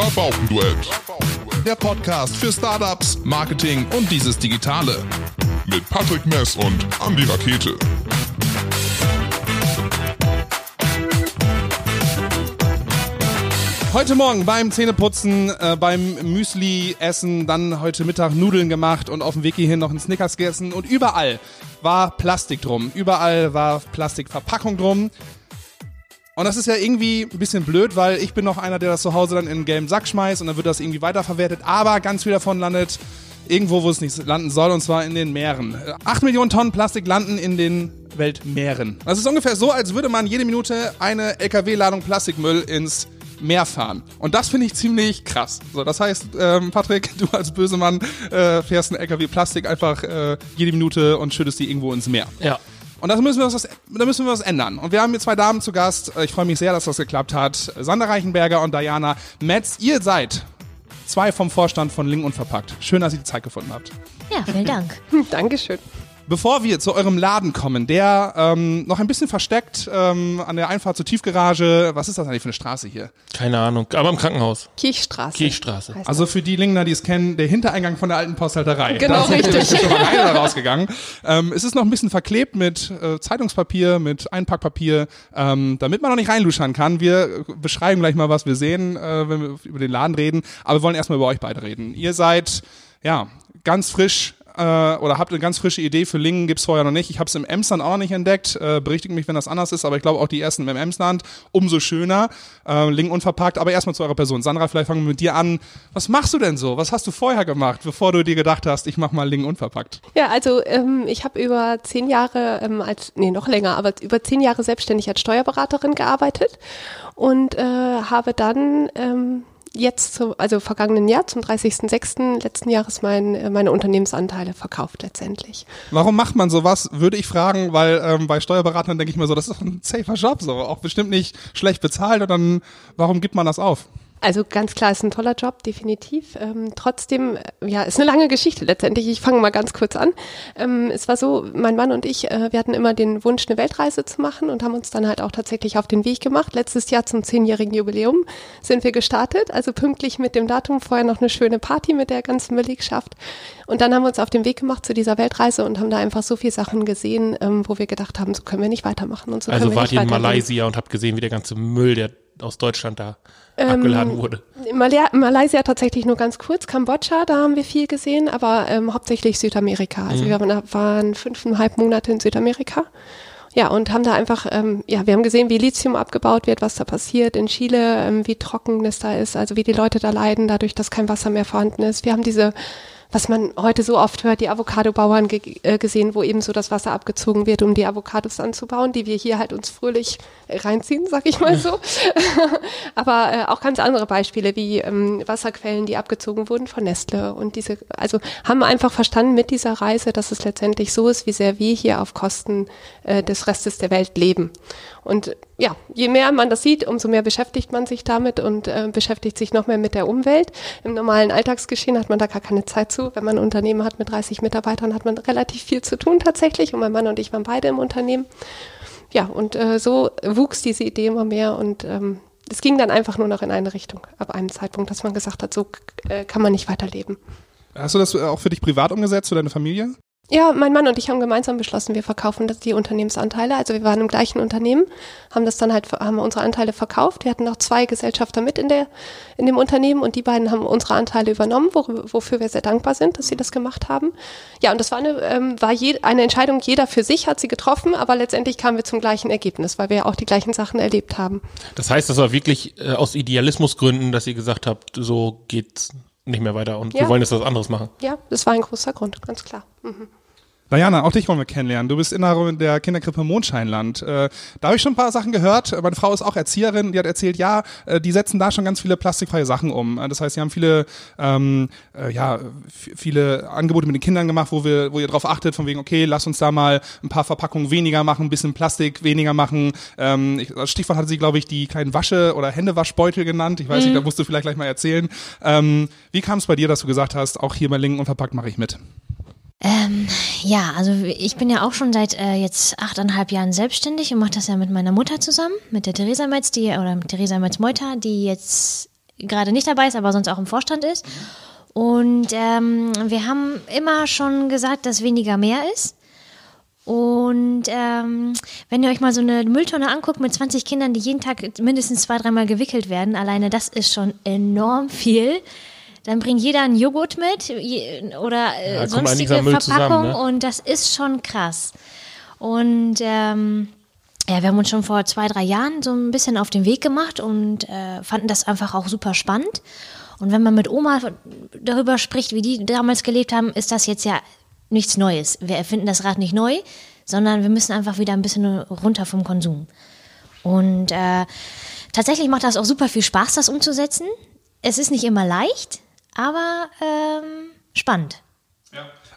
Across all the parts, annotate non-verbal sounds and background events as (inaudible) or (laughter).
Rabaukenduett. Der Podcast für Startups, Marketing und dieses Digitale. Mit Patrick Mess und Andy Rakete. Heute Morgen beim Zähneputzen, äh, beim Müsli essen, dann heute Mittag Nudeln gemacht und auf dem Weg hierhin noch einen Snickers gegessen und überall war Plastik drum. Überall war Plastikverpackung drum. Und das ist ja irgendwie ein bisschen blöd, weil ich bin noch einer, der das zu Hause dann in einen gelben Sack schmeißt und dann wird das irgendwie weiterverwertet. Aber ganz viel davon landet irgendwo, wo es nicht landen soll, und zwar in den Meeren. Acht Millionen Tonnen Plastik landen in den Weltmeeren. Das ist ungefähr so, als würde man jede Minute eine LKW-Ladung Plastikmüll ins Meer fahren. Und das finde ich ziemlich krass. So, das heißt, ähm, Patrick, (laughs) du als Bösemann äh, fährst einen LKW Plastik einfach äh, jede Minute und schüttest die irgendwo ins Meer. Ja. Und das müssen wir was, da müssen wir was ändern. Und wir haben hier zwei Damen zu Gast. Ich freue mich sehr, dass das geklappt hat. Sander Reichenberger und Diana Metz. Ihr seid zwei vom Vorstand von Ling Unverpackt. Schön, dass ihr die Zeit gefunden habt. Ja, vielen Dank. (laughs) Dankeschön. Bevor wir zu eurem Laden kommen, der ähm, noch ein bisschen versteckt ähm, an der Einfahrt zur Tiefgarage, was ist das eigentlich für eine Straße hier? Keine Ahnung, aber im Krankenhaus. Kirchstraße. Kirchstraße. heißt Also für die Lingner, die es kennen, der Hintereingang von der alten Posthalterei. Genau, da sind richtig. schon mal rein oder rausgegangen. Ähm, es ist noch ein bisschen verklebt mit äh, Zeitungspapier, mit Einpackpapier, ähm, damit man noch nicht reinluschern kann. Wir äh, beschreiben gleich mal, was wir sehen, äh, wenn wir über den Laden reden. Aber wir wollen erstmal über euch beide reden. Ihr seid, ja, ganz frisch äh, oder habt eine ganz frische Idee für Lingen, gibt's vorher noch nicht. Ich habe es im Emsland auch noch nicht entdeckt. Äh, berichtigt mich, wenn das anders ist, aber ich glaube auch die ersten im Emsland. Umso schöner. Äh, Lingen unverpackt. Aber erstmal zu eurer Person. Sandra, vielleicht fangen wir mit dir an. Was machst du denn so? Was hast du vorher gemacht, bevor du dir gedacht hast, ich mach mal Lingen unverpackt? Ja, also ähm, ich habe über zehn Jahre ähm, als, nee, noch länger, aber über zehn Jahre selbstständig als Steuerberaterin gearbeitet und äh, habe dann ähm, jetzt, zum, also vergangenen Jahr, zum 30.06. letzten Jahres mein, äh, meine Unternehmensanteile verkauft letztendlich. Warum macht man sowas, würde ich fragen, weil ähm, bei Steuerberatern denke ich mir so, das ist doch ein safer Job, so auch bestimmt nicht schlecht bezahlt und dann, warum gibt man das auf? Also ganz klar, ist ein toller Job, definitiv. Ähm, trotzdem, äh, ja, ist eine lange Geschichte letztendlich. Ich fange mal ganz kurz an. Ähm, es war so, mein Mann und ich, äh, wir hatten immer den Wunsch, eine Weltreise zu machen und haben uns dann halt auch tatsächlich auf den Weg gemacht. Letztes Jahr zum zehnjährigen Jubiläum sind wir gestartet, also pünktlich mit dem Datum. Vorher noch eine schöne Party mit der ganzen Belegschaft. Und dann haben wir uns auf den Weg gemacht zu dieser Weltreise und haben da einfach so viele Sachen gesehen, ähm, wo wir gedacht haben, so können wir nicht weitermachen und so Also wart ihr in. Malaysia und habt gesehen, wie der ganze Müll, der aus Deutschland da Ähm, abgeladen wurde. In Malaya- Malaysia tatsächlich nur ganz kurz, Kambodscha, da haben wir viel gesehen, aber ähm, hauptsächlich Südamerika. Also wir waren, waren fünfeinhalb Monate in Südamerika. Ja, und haben da einfach, ähm, ja, wir haben gesehen, wie Lithium abgebaut wird, was da passiert in Chile, ähm, wie trocken es da ist, also wie die Leute da leiden, dadurch, dass kein Wasser mehr vorhanden ist. Wir haben diese, was man heute so oft hört, die Avocado-Bauern ge äh, gesehen, wo eben so das Wasser abgezogen wird, um die Avocados anzubauen, die wir hier halt uns fröhlich äh, reinziehen, sag ich mal so. (laughs) Aber äh, auch ganz andere Beispiele wie ähm, Wasserquellen, die abgezogen wurden von Nestle und diese, also haben einfach verstanden mit dieser Reise, dass es letztendlich so ist, wie sehr wir hier auf Kosten äh, des Restes der Welt leben. Und ja, je mehr man das sieht, umso mehr beschäftigt man sich damit und äh, beschäftigt sich noch mehr mit der Umwelt. Im normalen Alltagsgeschehen hat man da gar keine Zeit zu. Wenn man ein Unternehmen hat mit 30 Mitarbeitern, hat man relativ viel zu tun tatsächlich. Und mein Mann und ich waren beide im Unternehmen. Ja, und äh, so wuchs diese Idee immer mehr und ähm, es ging dann einfach nur noch in eine Richtung ab einem Zeitpunkt, dass man gesagt hat, so äh, kann man nicht weiterleben. Hast du das auch für dich privat umgesetzt, für deine Familie? Ja, mein Mann und ich haben gemeinsam beschlossen, wir verkaufen die Unternehmensanteile. Also wir waren im gleichen Unternehmen, haben das dann halt, haben unsere Anteile verkauft. Wir hatten noch zwei Gesellschafter mit in der, in dem Unternehmen und die beiden haben unsere Anteile übernommen, wo, wofür wir sehr dankbar sind, dass sie das gemacht haben. Ja, und das war eine, ähm, war je, eine Entscheidung, jeder für sich hat sie getroffen, aber letztendlich kamen wir zum gleichen Ergebnis, weil wir ja auch die gleichen Sachen erlebt haben. Das heißt, das war wirklich äh, aus Idealismusgründen, dass ihr gesagt habt, so geht's nicht mehr weiter und Ja. wir wollen jetzt was anderes machen. Ja, das war ein großer Grund, ganz klar. Mhm. Diana, auch dich wollen wir kennenlernen. Du bist Inhaberin der Kinderkrippe Mondscheinland. Äh, da habe ich schon ein paar Sachen gehört. Meine Frau ist auch Erzieherin, die hat erzählt, ja, äh, die setzen da schon ganz viele plastikfreie Sachen um. Äh, Das heißt, sie haben viele, ähm, äh, ja, viele Angebote mit den Kindern gemacht, wo wir, wo ihr darauf achtet, von wegen, okay, lass uns da mal ein paar Verpackungen weniger machen, ein bisschen Plastik weniger machen. Ähm, ich, als Stichwort hatte sie, glaube ich, die kleinen Wasche- oder Händewaschbeutel genannt. Ich weiß nicht, da musst du vielleicht gleich mal erzählen. Ähm, wie kam es bei dir, dass du gesagt hast, auch hier bei Lingen unverpackt mache ich mit? Ähm, ja, also ich bin ja auch schon seit äh, jetzt achteinhalb Jahren selbstständig und mache das ja mit meiner Mutter zusammen, mit der Theresa Metz, die oder mit Theresa Metz-Meuter, die jetzt gerade nicht dabei ist, aber sonst auch im Vorstand ist. Und ähm, wir haben immer schon gesagt, dass weniger mehr ist. Und ähm, wenn ihr euch mal so eine Mülltonne anguckt mit 20 Kindern, die jeden Tag mindestens zwei, dreimal gewickelt werden, alleine das ist schon enorm viel. Dann bringt jeder einen Joghurt mit oder äh, Ja, sonstige Verpackung zusammen, ne? und das ist schon krass. Und ähm, ja, wir haben uns schon vor zwei, drei Jahren so ein bisschen auf den Weg gemacht und äh, fanden das einfach auch super spannend. Und wenn man mit Oma darüber spricht, wie die damals gelebt haben, ist das jetzt ja nichts Neues. Wir erfinden das Rad nicht neu, sondern wir müssen einfach wieder ein bisschen runter vom Konsum. Und äh, tatsächlich macht das auch super viel Spaß, das umzusetzen. Es ist nicht immer leicht, aber ähm, spannend.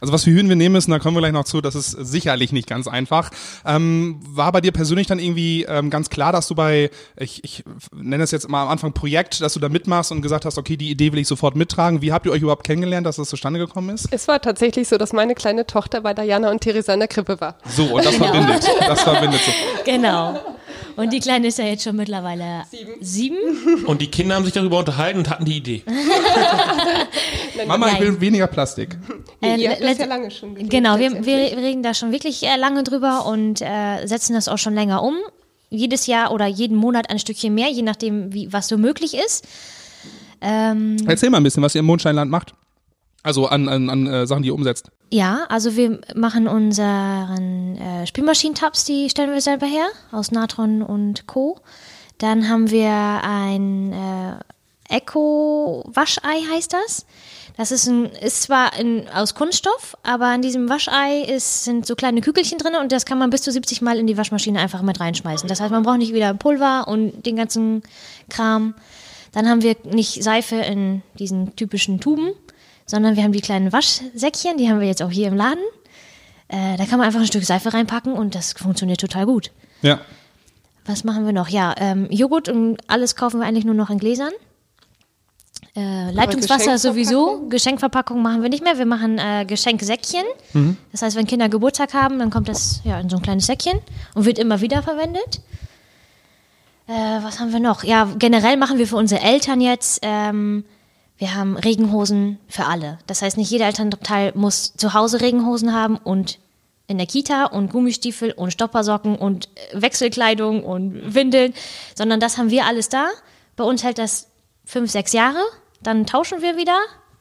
Also was für Hürden wir nehmen müssen, da kommen wir gleich noch zu, das ist sicherlich nicht ganz einfach. Ähm, war bei dir persönlich dann irgendwie ähm, ganz klar, dass du bei, ich, ich nenne es jetzt mal am Anfang Projekt, dass du da mitmachst und gesagt hast, okay, die Idee will ich sofort mittragen. Wie habt ihr euch überhaupt kennengelernt, dass das zustande gekommen ist? Es war tatsächlich so, dass meine kleine Tochter bei Diana und Theresa in der Krippe war. So, und das verbindet. Das verbindet so. Genau. Und die Kleine ist ja jetzt schon mittlerweile sieben. sieben? Und die Kinder haben sich darüber unterhalten und hatten die Idee. (laughs) Mama, ich will weniger Plastik. Äh, let- ja lange schon gelebt, Genau, wir, wir reden da schon wirklich äh, lange drüber und äh, setzen das auch schon länger um. Jedes Jahr oder jeden Monat ein Stückchen mehr, je nachdem, wie, was so möglich ist. Ähm, Erzähl mal ein bisschen, was ihr im Mondscheinland macht. Also an, an, an äh, Sachen, die ihr umsetzt. ja, also wir machen unseren äh, Spülmaschinentabs, die stellen wir selber her, aus Natron und Co. Dann haben wir ein äh, Eco-Waschei, heißt das. Das ist, ein, ist zwar in, aus Kunststoff, aber in diesem Waschei ist, sind so kleine Kügelchen drin und das kann man bis zu 70 Mal in die Waschmaschine einfach mit reinschmeißen. Das heißt, man braucht nicht wieder Pulver und den ganzen Kram. Dann haben wir nicht Seife in diesen typischen Tuben, sondern wir haben die kleinen Waschsäckchen, die haben wir jetzt auch hier im Laden. Äh, da kann man einfach ein Stück Seife reinpacken und das funktioniert total gut. Ja. Was machen wir noch? Ja, ähm, Joghurt und alles kaufen wir eigentlich nur noch in Gläsern. Äh, Leitungswasser sowieso. Geschenkverpackung machen wir nicht mehr. Wir machen äh, Geschenksäckchen. Das heißt, wenn Kinder Geburtstag haben, dann kommt das ja in so ein kleines Säckchen und wird immer wieder verwendet. Äh, was haben wir noch? Ja, generell machen wir für unsere Eltern jetzt. Ähm, wir haben Regenhosen für alle. Das heißt, nicht jeder Elternteil muss zu Hause Regenhosen haben und in der Kita und Gummistiefel und Stoppersocken und äh, Wechselkleidung und Windeln, sondern das haben wir alles da. Bei uns hält das fünf, sechs Jahre, dann tauschen wir wieder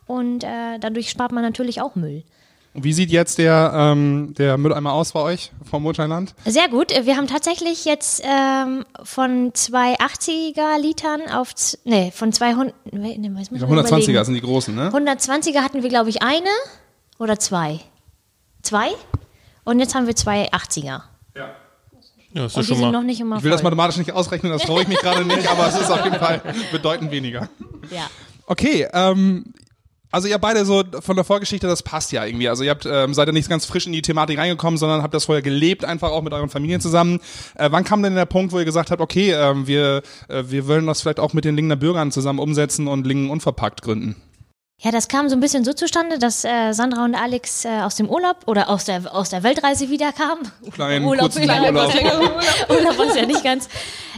und äh, dadurch spart man natürlich auch Müll. Und wie sieht jetzt der, ähm, der Mülleimer aus bei euch vom Mondscheinland? Sehr gut. Wir haben tatsächlich jetzt ähm, von zwei 80er Litern auf, nee, von 200, nee, nee, was muss ich 120er überlegen. sind die großen, ne? 120er hatten wir, glaube ich, eine oder zwei. Zwei? Und jetzt haben wir zwei 80er. Ja, das Und ist schon sind noch mal. nicht immer Ich will das voll. mathematisch nicht ausrechnen, das traue ich mich gerade nicht, aber es ist auf jeden Fall bedeutend weniger. Ja. Okay, ähm, also ihr beide so von der Vorgeschichte, das passt ja irgendwie. Also ihr habt, ähm, seid ja nicht ganz frisch in die Thematik reingekommen, sondern habt das vorher gelebt, einfach auch mit euren Familien zusammen. Äh, wann kam denn der Punkt, wo ihr gesagt habt, okay, ähm, wir, äh, wir wollen das vielleicht auch mit den Lingener Bürgern zusammen umsetzen und Lingen unverpackt gründen? Ja, das kam so ein bisschen so zustande, dass äh, Sandra und Alex äh, aus dem Urlaub oder aus der, aus der Weltreise wiederkamen. Kleinen, Urlaub, kurzen ja, Urlaub. (laughs) Urlaub war es ja nicht ganz.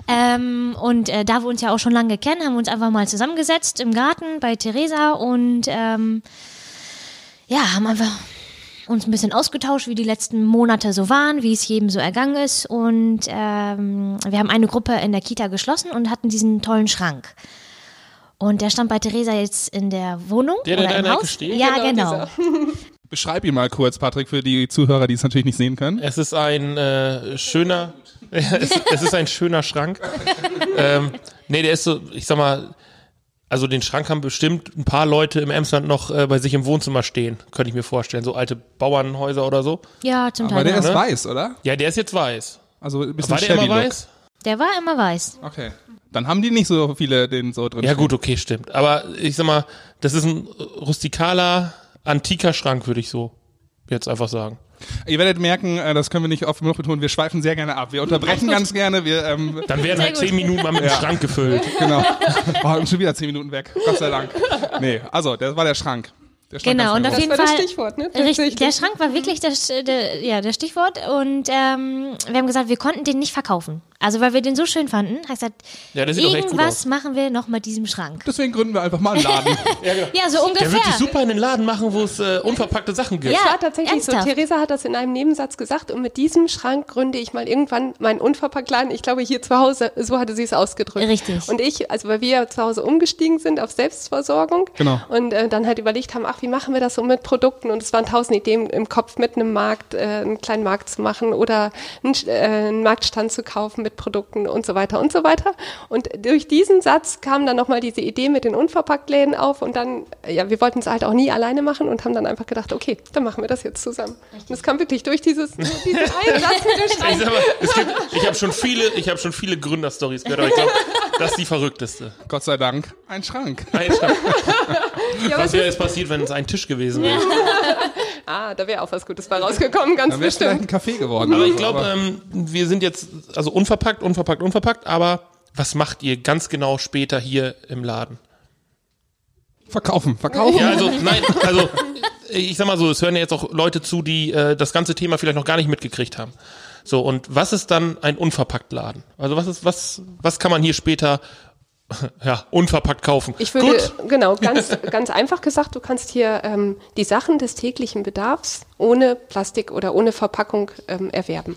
Ähm, und äh, da wir uns ja auch schon lange kennen, haben wir uns einfach mal zusammengesetzt im Garten bei Theresa und ähm, ja, haben einfach uns ein bisschen ausgetauscht, wie die letzten Monate so waren, wie es jedem so ergangen ist. Und ähm, wir haben eine Gruppe in der Kita geschlossen und hatten diesen tollen Schrank. Und der stand bei Theresa jetzt in der Wohnung. Der, der oder im der Haus. steht? Ja, Genau, genau. (laughs) Beschreib ihn mal kurz, Patrick, für die Zuhörer, die es natürlich nicht sehen können. Es ist ein äh, schöner, (laughs) es, es ist ein schöner Schrank. ähm, nee, der ist so, ich sag mal, also den Schrank haben bestimmt ein paar Leute im Emsland noch äh, bei sich im Wohnzimmer stehen, könnte ich mir vorstellen. So alte Bauernhäuser oder so. Ja, zum Aber Teil. der ja. ist weiß, oder? Ja, der ist jetzt weiß. Also ein bisschen War der immer weiß? Der war immer weiß. Okay. Dann haben die nicht so viele den so drin. Ja stehen. gut, okay, stimmt. Aber ich sag mal, das ist ein rustikaler, antiker Schrank, würde ich so jetzt einfach sagen. Ihr werdet merken, äh, das können wir nicht oft genug betonen, wir schweifen sehr gerne ab. Wir unterbrechen ganz gerne, wir, ähm, Dann werden halt gut. zehn Minuten mal mit dem Schrank gefüllt. genau. (laughs) Oh, und schon wieder zehn Minuten weg. Gott sei Dank. Nee, also, das war der Schrank. Der Schrank Genau, und auf Das jeden war das Fall. Stichwort, ne? Richtig, der Schrank war wirklich das, der, ja, das Stichwort. Und ähm, wir haben gesagt, wir konnten den nicht verkaufen. Also, weil wir den so schön fanden, hat gesagt, Ja, der irgendwas machen wir noch mit diesem Schrank. Deswegen gründen wir einfach mal einen Laden. (laughs) Ja, so Der ungefähr. wird sich super in den Laden machen, wo es äh, unverpackte Sachen gibt. Ja. Das war tatsächlich ernsthaft. so. Theresa hat das in einem Nebensatz gesagt und mit diesem Schrank gründe ich mal irgendwann meinen Unverpacktladen. Ich glaube, hier zu Hause, so hatte sie es ausgedrückt. Richtig. Und ich, also weil wir ja zu Hause umgestiegen sind auf Selbstversorgung Genau. und äh, dann halt überlegt haben, ach, wie machen wir das so mit Produkten? Und es waren tausend Ideen im Kopf, mit einem Markt, äh, einen kleinen Markt zu machen oder einen, äh, einen Marktstand zu kaufen mit Produkten und so weiter und so weiter. Und durch diesen Satz kam dann nochmal diese Idee mit den Unverpacktläden auf und dann, ja, wir wollten es halt auch nie alleine machen und haben dann einfach gedacht, okay, dann machen wir das jetzt zusammen. Und es kam wirklich durch dieses, (laughs) diesen einen Satz mit dem Ich, gibt, ich habe schon viele, ich habe schon viele Gründerstories gehört, aber ich glaube, das ist die verrückteste. Gott sei Dank. Ein Schrank. Ein Schrank. Ja, Was wäre jetzt passiert, wenn es ein Tisch gewesen wäre? (laughs) ah, da wäre auch was Gutes bei rausgekommen, ganz Dann es vielleicht ein bestimmt. Café geworden. Aber ich glaube, ähm, wir sind jetzt also unverpackt, unverpackt, unverpackt. Aber was macht ihr ganz genau später hier im Laden? verkaufen, verkaufen. Ja, also nein, also ich sag mal so, es hören ja jetzt auch Leute zu, die äh, das ganze Thema vielleicht noch gar nicht mitgekriegt haben. So und was ist dann ein unverpackt Laden? Also was ist was was kann man hier später (laughs) ja unverpackt kaufen? Ich würde, Gut, genau, (laughs) ganz, ganz einfach gesagt, du kannst hier ähm, die Sachen des täglichen Bedarfs ohne Plastik oder ohne Verpackung ähm, erwerben.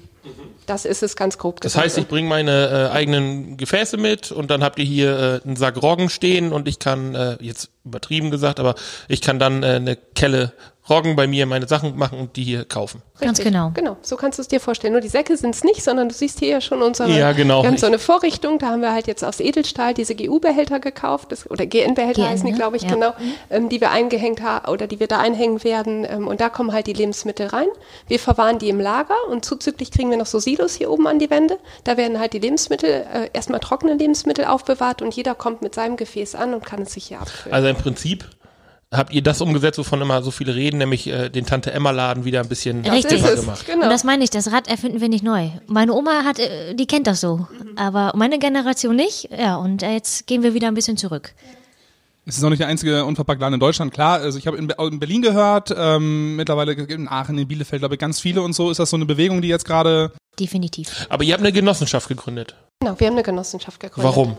Das ist es ganz grob das gesagt. heißt, ich bringe meine äh, eigenen Gefäße mit und dann habt ihr hier äh, einen Sack Roggen stehen und ich kann äh, jetzt übertrieben gesagt, aber ich kann dann äh, eine Kelle Roggen bei mir meine Sachen machen und die hier kaufen. Ganz genau. Genau, so kannst du es dir vorstellen. Nur die Säcke sind es nicht, sondern du siehst hier ja schon unsere. Ja, genau. Wir haben so eine Vorrichtung, da haben wir halt jetzt aus Edelstahl diese GU-Behälter gekauft, das, oder GN-Behälter GN, heißen die, glaube ich, Ja. genau, ähm, die wir eingehängt haben oder die wir da einhängen werden. Ähm, und da kommen halt die Lebensmittel rein. Wir verwahren die im Lager und zuzüglich kriegen wir noch so Silos hier oben an die Wände. Da werden halt die Lebensmittel, äh, erstmal trockene Lebensmittel aufbewahrt und jeder kommt mit seinem Gefäß an und kann es sich hier abfüllen. Also im Prinzip habt ihr das umgesetzt, wovon immer so viele reden, nämlich äh, den Tante Emma Laden wieder ein bisschen Richtig. gemacht. Genau. Und das meine ich, das Rad erfinden wir nicht neu. Meine Oma hat, äh, die kennt das so, Mhm. aber meine Generation nicht. Ja, und jetzt gehen wir wieder ein bisschen zurück. Es ist noch nicht der einzige Unverpacktladen in Deutschland. Klar, also ich habe in, Be- in Berlin gehört, ähm, mittlerweile in Aachen, in Bielefeld, glaube ich, ganz viele und so. Ist das so eine Bewegung, die jetzt gerade Definitiv. Aber ihr habt eine Genossenschaft gegründet. Genau, wir haben eine Genossenschaft gegründet. Warum?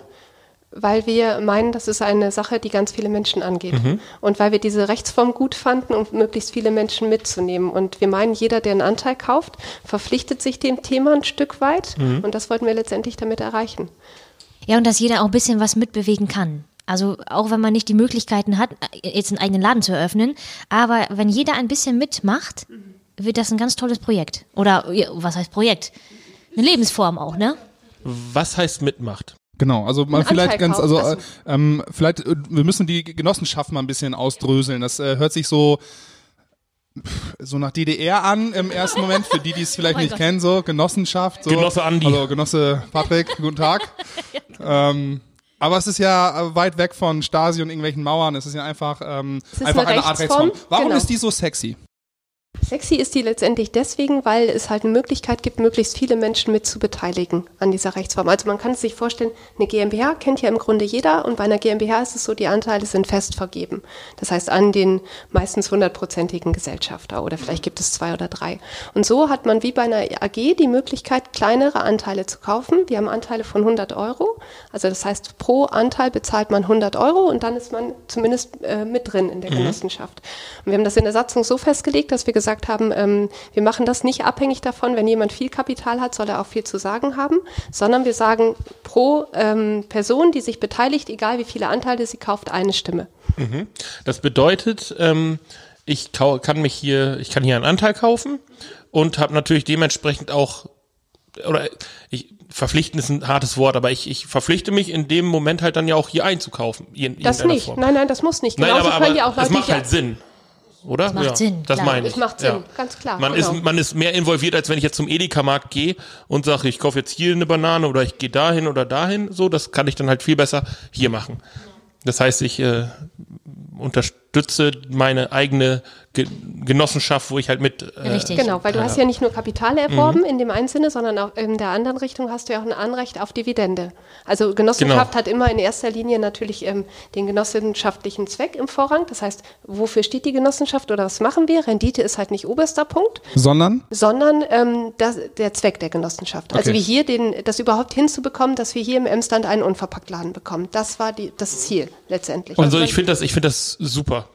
Weil wir meinen, das ist eine Sache, die ganz viele Menschen angeht. Und weil wir diese Rechtsform gut fanden, um möglichst viele Menschen mitzunehmen. Und wir meinen, jeder, der einen Anteil kauft, verpflichtet sich dem Thema ein Stück weit. Und das wollten wir letztendlich damit erreichen. Ja, und dass jeder auch ein bisschen was mitbewegen kann. Also auch wenn man nicht die Möglichkeiten hat, äh, jetzt einen eigenen Laden zu eröffnen, aber wenn jeder ein bisschen mitmacht, wird das ein ganz tolles Projekt. Oder ja, was heißt Projekt? Eine Lebensform auch, ne? Was heißt mitmacht? Genau, also mal vielleicht Anteil ganz, kaufen, also also- äh, ähm, vielleicht, äh, wir müssen die Genossenschaft mal ein bisschen ausdröseln. Das äh, hört sich so so nach DDR an im ersten Moment, für die, die es (laughs) vielleicht Oh nicht Gott. kennen, so Genossenschaft. So. Genosse Andi. Also Genosse Patrick, guten Tag. (laughs) ähm, aber es ist ja äh, weit weg von Stasi und irgendwelchen Mauern. Es ist ja einfach, ähm, ist einfach eine eine, Art Rechtsform, Rechtsform. Warum genau. ist die so sexy? Sexy ist die letztendlich deswegen, weil es halt eine Möglichkeit gibt, möglichst viele Menschen mit zu beteiligen an dieser Rechtsform. Also man kann es sich vorstellen, eine GmbH kennt ja im Grunde jeder und bei einer GmbH ist es so, die Anteile sind fest vergeben. Das heißt an den meistens hundertprozentigen Gesellschafter oder vielleicht gibt es zwei oder drei. Und so hat man wie bei einer AG die Möglichkeit, kleinere Anteile zu kaufen. Wir haben Anteile von 100 Euro. Also das heißt, pro Anteil bezahlt man 100 Euro und dann ist man zumindest äh, mit drin in der Genossenschaft. Und wir haben das in der Satzung so festgelegt, dass wir gesagt haben, ähm, wir machen das nicht abhängig davon, wenn jemand viel Kapital hat, soll er auch viel zu sagen haben, sondern wir sagen pro ähm, Person, die sich beteiligt, egal wie viele Anteile sie kauft, eine Stimme. Das bedeutet, ähm, ich kann mich hier, ich kann hier einen Anteil kaufen und habe natürlich dementsprechend auch oder ich verpflichten ist ein hartes Wort, aber ich, ich verpflichte mich in dem Moment halt dann ja auch hier einzukaufen. In Das irgendeiner nicht. Form. Nein, nein, das muss nicht. Nein, Genauso aber, können aber ja auch es Leute macht halt Sinn. Oder? Es macht ja, Sinn, Das klar. meine ich. Es macht Sinn, ganz klar, Man, genau. ist, man ist mehr involviert, als wenn ich jetzt zum Edeka-Markt gehe und sage, ich kaufe jetzt hier eine Banane oder ich gehe dahin oder dahin. So, das kann ich dann halt viel besser hier machen. Das heißt, ich äh, unterstütze meine eigene Ge Genossenschaft, wo ich halt mit. Äh, Richtig. Genau, weil du hast ja nicht nur Kapital erworben in dem einen Sinne, sondern auch in der anderen Richtung hast du ja auch ein Anrecht auf Dividende. Also Genossenschaft Genau. hat immer in erster Linie natürlich ähm, den genossenschaftlichen Zweck im Vorrang. Das heißt, wofür steht die Genossenschaft oder was machen wir? Rendite ist halt nicht oberster Punkt, Sondern? sondern ähm, das, der Zweck der Genossenschaft. Also Okay. wie hier den, das überhaupt hinzubekommen, dass wir hier im Emsland einen Unverpacktladen bekommen. Das war die, das Ziel letztendlich. Also ich finde das, ich finde das super.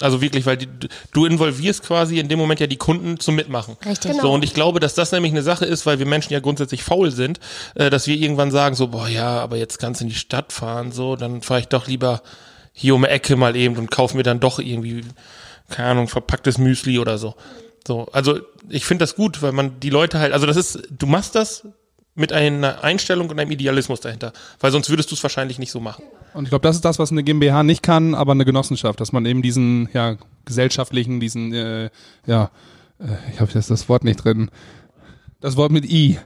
Also wirklich, weil die, du involvierst quasi in dem Moment ja die Kunden zum Mitmachen. Richtig. Genau. So, und ich glaube, dass das nämlich eine Sache ist, weil wir Menschen ja grundsätzlich faul sind, äh, dass wir irgendwann sagen so, boah, ja, aber jetzt kannst du in die Stadt fahren, so, dann fahre ich doch lieber hier um die Ecke mal eben und kaufe mir dann doch irgendwie, keine Ahnung, verpacktes Müsli oder so. So, also ich finde das gut, weil man die Leute halt, also das ist, du machst das mit einer Einstellung und einem Idealismus dahinter, weil sonst würdest du es wahrscheinlich nicht so machen. Und ich glaube, das ist das, was eine GmbH nicht kann, aber eine Genossenschaft, dass man eben diesen ja, gesellschaftlichen, diesen, äh, ja, äh, ich habe jetzt das Wort nicht drin. Das Wort mit I.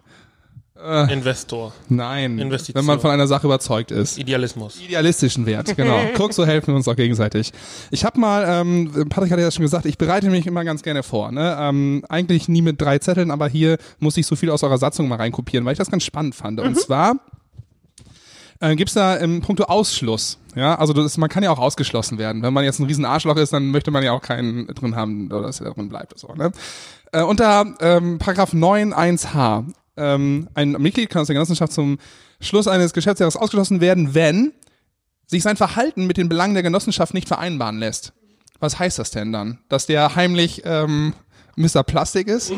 Investor, Nein. Investition. Wenn man von einer Sache überzeugt ist. Idealismus. Idealistischen Wert, (laughs) genau. Guck, so helfen wir uns auch gegenseitig. Ich habe mal, ähm, Patrick hatte ja schon gesagt, ich bereite mich immer ganz gerne vor. Ne? Ähm, eigentlich nie mit drei Zetteln, aber hier muss ich so viel aus eurer Satzung mal reinkopieren, weil ich das ganz spannend fand. Und zwar äh, gibt's da im Punkto Ausschluss. Ja, also das, man kann ja auch ausgeschlossen werden. Wenn man jetzt ein riesen Arschloch ist, dann möchte man ja auch keinen drin haben, oder dass er drin bleibt. So, ne? äh, unter ähm, Paragraph 9.1h ähm, ein Mitglied kann aus der Genossenschaft zum Schluss eines Geschäftsjahres ausgeschlossen werden, wenn sich sein Verhalten mit den Belangen der Genossenschaft nicht vereinbaren lässt. Was heißt das denn dann? Dass der heimlich ähm, Mr. Plastik ist?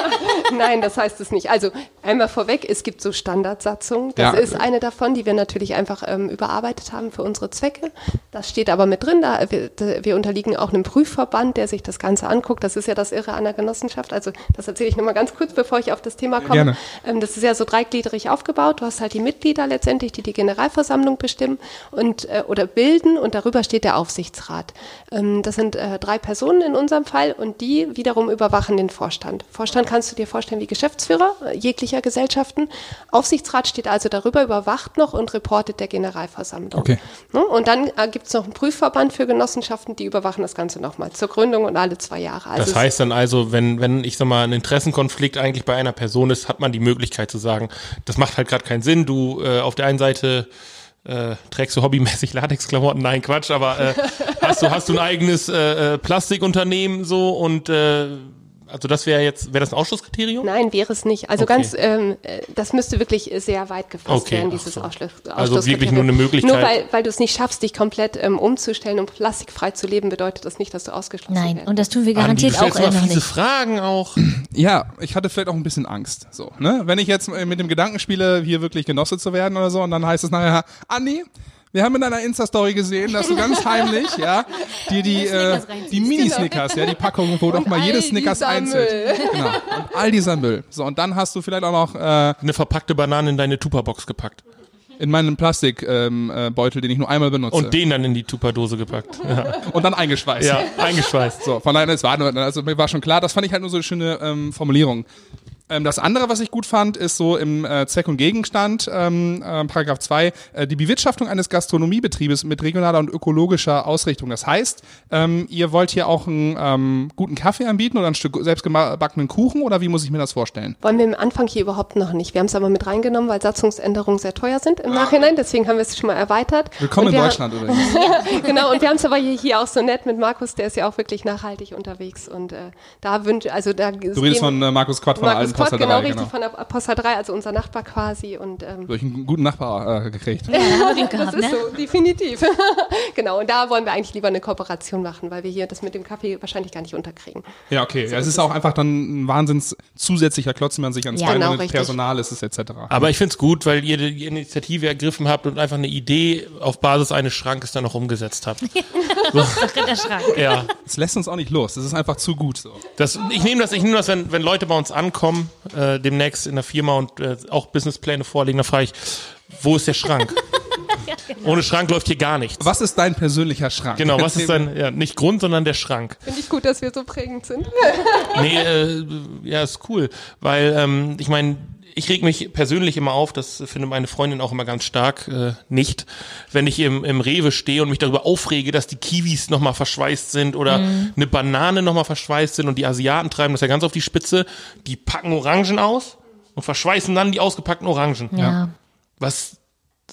(laughs) Nein, das heißt es nicht. Also einmal vorweg, es gibt so Standardsatzungen. Das Ja. ist eine davon, die wir natürlich einfach ähm, überarbeitet haben für unsere Zwecke. Das steht aber mit drin. Da, wir, wir unterliegen auch einem Prüfverband, der sich das Ganze anguckt. Das ist ja das Irre an der Genossenschaft. Also das erzähle ich nochmal ganz kurz, bevor ich auf das Thema komme. Gerne. Ähm, das ist ja so dreigliedrig aufgebaut. Du hast halt die Mitglieder letztendlich, die die Generalversammlung bestimmen und äh, oder bilden und darüber steht der Aufsichtsrat. Ähm, das sind äh, drei Personen in unserem Fall und die wiederum überwachen den Vorstand. Vorstand kannst du dir vorstellen wie Geschäftsführer jeglicher Gesellschaften. Aufsichtsrat steht also darüber, überwacht noch und reportet der Generalversammlung. Okay. Ne? Und dann äh, gibt es noch einen Prüfverband für Genossenschaften, die überwachen das Ganze nochmal zur Gründung und alle zwei Jahre. Also Das heißt dann also, wenn, wenn ich sag mal, ein Interessenkonflikt eigentlich bei einer Person ist, hat man die Möglichkeit zu sagen, das macht halt gerade keinen Sinn. Du äh, auf der einen Seite äh, trägst du hobbymäßig Latexklamotten, nein Quatsch, aber äh, hast du hast du ein eigenes äh, äh, Plastikunternehmen so und äh, also das wäre jetzt wäre das ein Ausschlusskriterium? Nein, wäre es nicht. Also Okay. ganz, ähm, äh, das müsste wirklich sehr weit gefasst Okay, werden, dieses so. Ausschluss. Also wirklich nur Ausschlusskriterium. eine Möglichkeit. Nur weil, weil du es nicht schaffst, dich komplett ähm, umzustellen und plastikfrei zu leben, bedeutet das nicht, dass du ausgeschlossen Nein, wirst. und das tun wir garantiert auch immer nicht. Fragen auch. (clears throat) Ja, ich hatte vielleicht auch ein bisschen Angst. So, ne? Wenn ich jetzt mit dem Gedanken spiele, hier wirklich Genosse zu werden oder so, und dann heißt es nachher, Andi, wir haben in deiner Insta-Story gesehen, dass du ganz heimlich, ja, dir die, äh, die Mini-Snickers, ja, die Packung, wo doch mal jedes Snickers einzeln. Müll. Genau. Und all dieser Müll. So, und dann hast du vielleicht auch noch äh, Eine verpackte Banane in deine Tupperbox gepackt in meinen Plastikbeutel, ähm, äh, Beutel, den ich nur einmal benutze. und den dann in die Tupperdose gepackt. (laughs) Ja, und dann eingeschweißt. ja eingeschweißt. So, von daher, es war nur, also mir war schon klar, das fand ich halt nur so eine schöne ähm, Formulierung. Ähm, das andere, was ich gut fand, ist so im äh, Zweck und Gegenstand, ähm, äh, Paragraph 2, äh, die Bewirtschaftung eines Gastronomiebetriebes mit regionaler und ökologischer Ausrichtung. Das heißt, ähm, ihr wollt hier auch einen ähm, guten Kaffee anbieten oder ein Stück selbstgebackenen Kuchen oder wie muss ich mir das vorstellen? Wollen wir im Anfang hier überhaupt noch nicht. Wir haben es aber mit reingenommen, weil Satzungsänderungen sehr teuer sind im Nachhinein. Deswegen haben wir es schon mal erweitert. Willkommen in Deutschland übrigens. (laughs) genau, und wir haben es aber hier, hier auch so nett mit Markus, der ist ja auch wirklich nachhaltig unterwegs. Und äh, da wünsche, also da Du redest von äh, Markus Quatt von Markus Kott, Poster genau 3, richtig, genau. von der Poster 3, also unser Nachbar quasi. Und ähm, Durch einen guten Nachbar äh, gekriegt. Ja, das gehabt, ist ne? so, definitiv. (laughs) genau, und da wollen wir eigentlich lieber eine Kooperation machen, weil wir hier das mit dem Kaffee wahrscheinlich gar nicht unterkriegen. Ja, okay. Ja, es ist auch einfach dann ein wahnsinns zusätzlicher Klotz, wenn man sich ans Ja, Bein genau, richtig. Personal ist, es etc. Aber ich find's gut, weil ihr die Initiative ergriffen habt und einfach eine Idee auf Basis eines Schrankes dann noch umgesetzt habt. (laughs) Der Schrank. (laughs) Ja, Es lässt uns auch nicht los. Das ist einfach zu gut so. das, ich nehme das, ich nehme das, wenn, wenn Leute bei uns ankommen, äh, demnächst in der Firma und äh, auch Businesspläne vorlegen, dann frage ich, wo ist der Schrank? (laughs) Ohne Schrank läuft hier gar nichts. Was ist dein persönlicher Schrank? Genau, was ist dein, ja, nicht Grund, sondern der Schrank. Finde ich gut, dass wir so prägend sind. Nee, äh, ja, ist cool, weil ähm, ich meine, ich reg mich persönlich immer auf, das findet meine Freundin auch immer ganz stark, äh, nicht, wenn ich im, im Rewe stehe und mich darüber aufrege, dass die Kiwis nochmal verschweißt sind oder eine Banane nochmal verschweißt sind und die Asiaten treiben das ja ganz auf die Spitze, die packen Orangen aus und verschweißen dann die ausgepackten Orangen. Ja. Was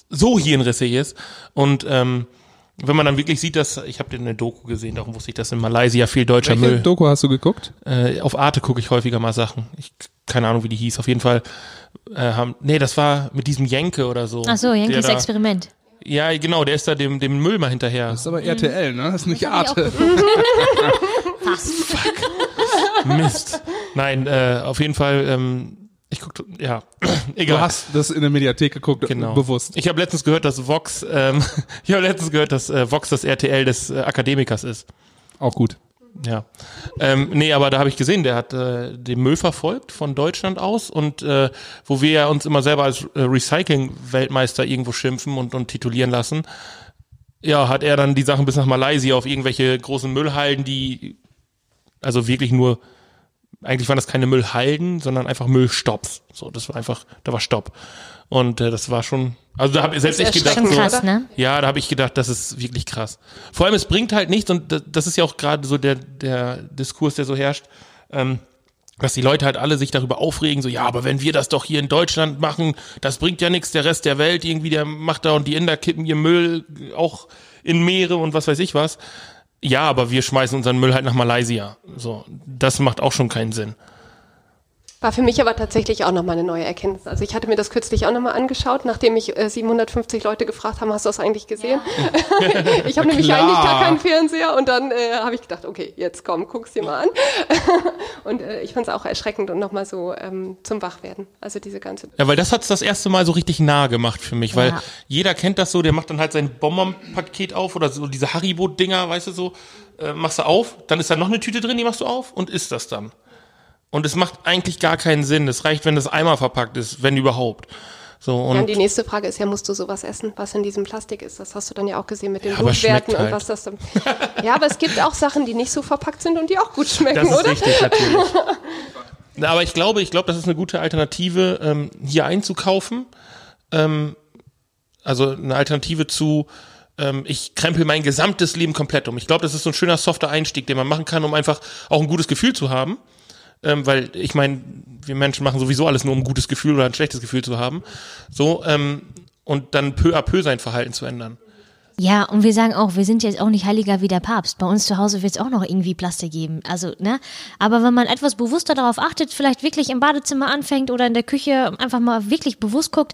so hirnrissig ist. Und ähm, wenn man dann wirklich sieht, dass, ich habe eine Doku gesehen, darum wusste ich, dass in Malaysia viel deutscher Welche Müll. Doku hast du geguckt? Äh, auf Arte gucke ich häufiger mal Sachen. Ich keine Ahnung, wie die hieß. Auf jeden Fall äh, haben. Nee, das war mit diesem Jenke oder so. Ach so, Jenkes da- Experiment. Ja, genau, der ist da dem, dem Müll mal hinterher. Das ist aber RTL, ne? Das ist nicht ich Arte. (laughs) Mist. Nein, äh, auf jeden Fall, ähm, ich guck, ja, (clears throat) egal. Du hast das in der Mediathek geguckt, Genau. bewusst. Ich habe letztens gehört, dass Vox, ähm, (laughs) ich habe letztens gehört, dass äh, Vox das RTL des äh, Akademikers ist. Auch gut. Ja. Ähm, nee, aber da habe ich gesehen, der hat äh, den Müll verfolgt von Deutschland aus und äh, wo wir ja uns immer selber als äh, Recycling-Weltmeister irgendwo schimpfen und, und titulieren lassen, ja, hat er dann die Sachen bis nach Malaysia auf irgendwelche großen Müllhalden, die also wirklich nur, eigentlich waren das keine Müllhalden, sondern einfach Müllstopps. So, das war einfach, da war Stopp. Und äh, das war schon, also da habe selbst ich ist gedacht, Schon so, krass, ne? ja, da habe ich gedacht, das ist wirklich krass. Vor allem, es bringt halt nichts, und das- das ist ja auch gerade so der, der Diskurs, der so herrscht, ähm, dass die Leute halt alle sich darüber aufregen, so, ja, aber wenn wir das doch hier in Deutschland machen, das bringt ja nichts, der Rest der Welt irgendwie, der macht da und die Inder kippen ihr Müll auch in Meere und was weiß ich was. Ja, aber wir schmeißen unseren Müll halt nach Malaysia. So, das macht auch schon keinen Sinn. War für mich aber tatsächlich auch nochmal eine neue Erkenntnis. Also ich hatte mir das kürzlich auch nochmal angeschaut, nachdem mich äh, 750 Leute gefragt haben, hast du das eigentlich gesehen? (laughs) ich habe nämlich klar. eigentlich gar keinen Fernseher und dann äh, habe ich gedacht, okay, jetzt komm, guck's dir mal an. (laughs) und äh, ich fand es auch erschreckend und nochmal so ähm, zum Wachwerden. Also diese ganze... Ja, weil das hat's das erste Mal so richtig nah gemacht für mich, weil Ja. jeder kennt das so, der macht dann halt sein Bonbon-Paket auf oder so diese Haribo-Dinger, weißt du so, äh, machst du auf, dann ist da noch eine Tüte drin, die machst du auf und isst das dann. Und es macht eigentlich gar keinen Sinn. Es reicht, wenn das einmal verpackt ist, wenn überhaupt. So Ja, und und die nächste Frage ist ja, musst du sowas essen, was in diesem Plastik ist? Das hast du dann ja auch gesehen mit den Ja, Blutwerten schmeckt und halt. was das dann... Ja, aber es gibt auch Sachen, die nicht so verpackt sind und die auch gut schmecken, das ist oder? richtig natürlich. (laughs) Na, aber ich glaube, ich glaube, das ist eine gute Alternative, ähm, hier einzukaufen. Ähm, also eine Alternative zu, ähm, ich krempel mein gesamtes Leben komplett um. Ich glaube, das ist so ein schöner softer Einstieg, den man machen kann, um einfach auch ein gutes Gefühl zu haben. Ähm, weil ich meine, wir Menschen machen sowieso alles nur, um ein gutes Gefühl oder ein schlechtes Gefühl zu haben. So, ähm, und dann peu à peu sein Verhalten zu ändern. Ja, und wir sagen auch, wir sind jetzt auch nicht heiliger wie der Papst. Bei uns zu Hause wird es auch noch irgendwie Plastik geben. Also, ne? Aber wenn man etwas bewusster darauf achtet, vielleicht wirklich im Badezimmer anfängt oder in der Küche einfach mal wirklich bewusst guckt,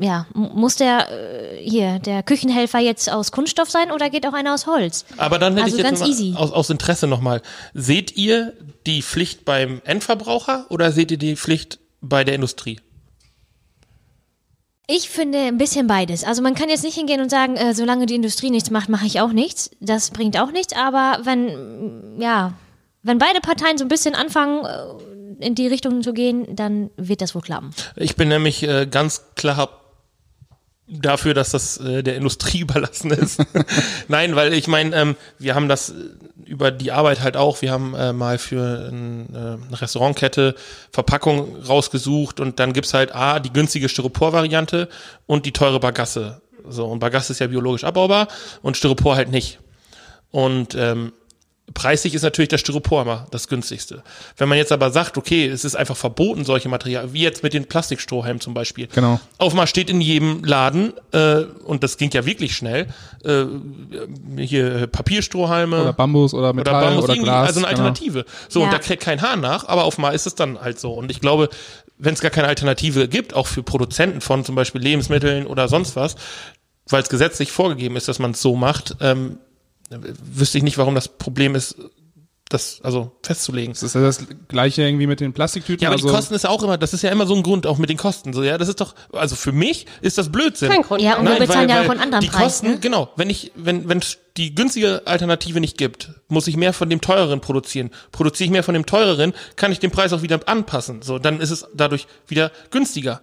ja, muss der äh, hier, der Küchenhelfer jetzt aus Kunststoff sein oder geht auch einer aus Holz? Aber dann hätte Also ich jetzt ganz easy. Aus, aus Interesse nochmal. Seht ihr die Pflicht beim Endverbraucher oder seht ihr die Pflicht bei der Industrie? Ich finde ein bisschen beides. Also man kann jetzt nicht hingehen und sagen, äh, solange die Industrie nichts macht, mache ich auch nichts. Das bringt auch nichts. Aber wenn, ja, wenn beide Parteien so ein bisschen anfangen, äh, in die Richtung zu gehen, dann wird das wohl klappen. Ich bin nämlich äh, ganz klar dafür, dass das äh, der Industrie (laughs) überlassen ist. (laughs) Nein, weil ich meine, ähm, wir haben das äh, über die Arbeit halt auch. Wir haben äh, mal für ein, äh, eine Restaurantkette Verpackung rausgesucht und dann gibt's halt A, die günstige Styropor-Variante und die teure Bagasse. So, und Bagasse ist ja biologisch abbaubar und Styropor halt nicht. Und ähm, preislich ist natürlich das Styropor immer das günstigste. Wenn man jetzt aber sagt, okay, es ist einfach verboten, solche Materialien, wie jetzt mit den Plastikstrohhalmen zum Beispiel. Genau. Auf mal steht in jedem Laden, äh, und das ging ja wirklich schnell, äh, hier Papierstrohhalme Oder Bambus oder Metall oder Bambus, oder irgendwie, Glas. also eine genau. Alternative. So, Ja. und da kriegt kein Hahn nach, aber auf mal ist es dann halt so. Und ich glaube, wenn es gar keine Alternative gibt, auch für Produzenten von zum Beispiel Lebensmitteln oder sonst was, weil es gesetzlich vorgegeben ist, dass man es so macht, ähm, wüsste ich nicht, warum das Problem ist, das also festzulegen. Das ist ja das gleiche irgendwie mit den Plastiktüten. Ja, aber also, die Kosten ist ja auch immer, das ist ja immer so ein Grund, auch mit den Kosten. So, ja, das ist doch, also für mich ist das Blödsinn. Kein Grund. Ja, und wir bezahlen ja auch einen anderen die Preis. Kosten, ne? genau, wenn ich, wenn, wenn es die günstige Alternative nicht gibt, muss ich mehr von dem teureren produzieren. Produziere ich mehr von dem teureren, kann ich den Preis auch wieder anpassen. So, dann ist es dadurch wieder günstiger.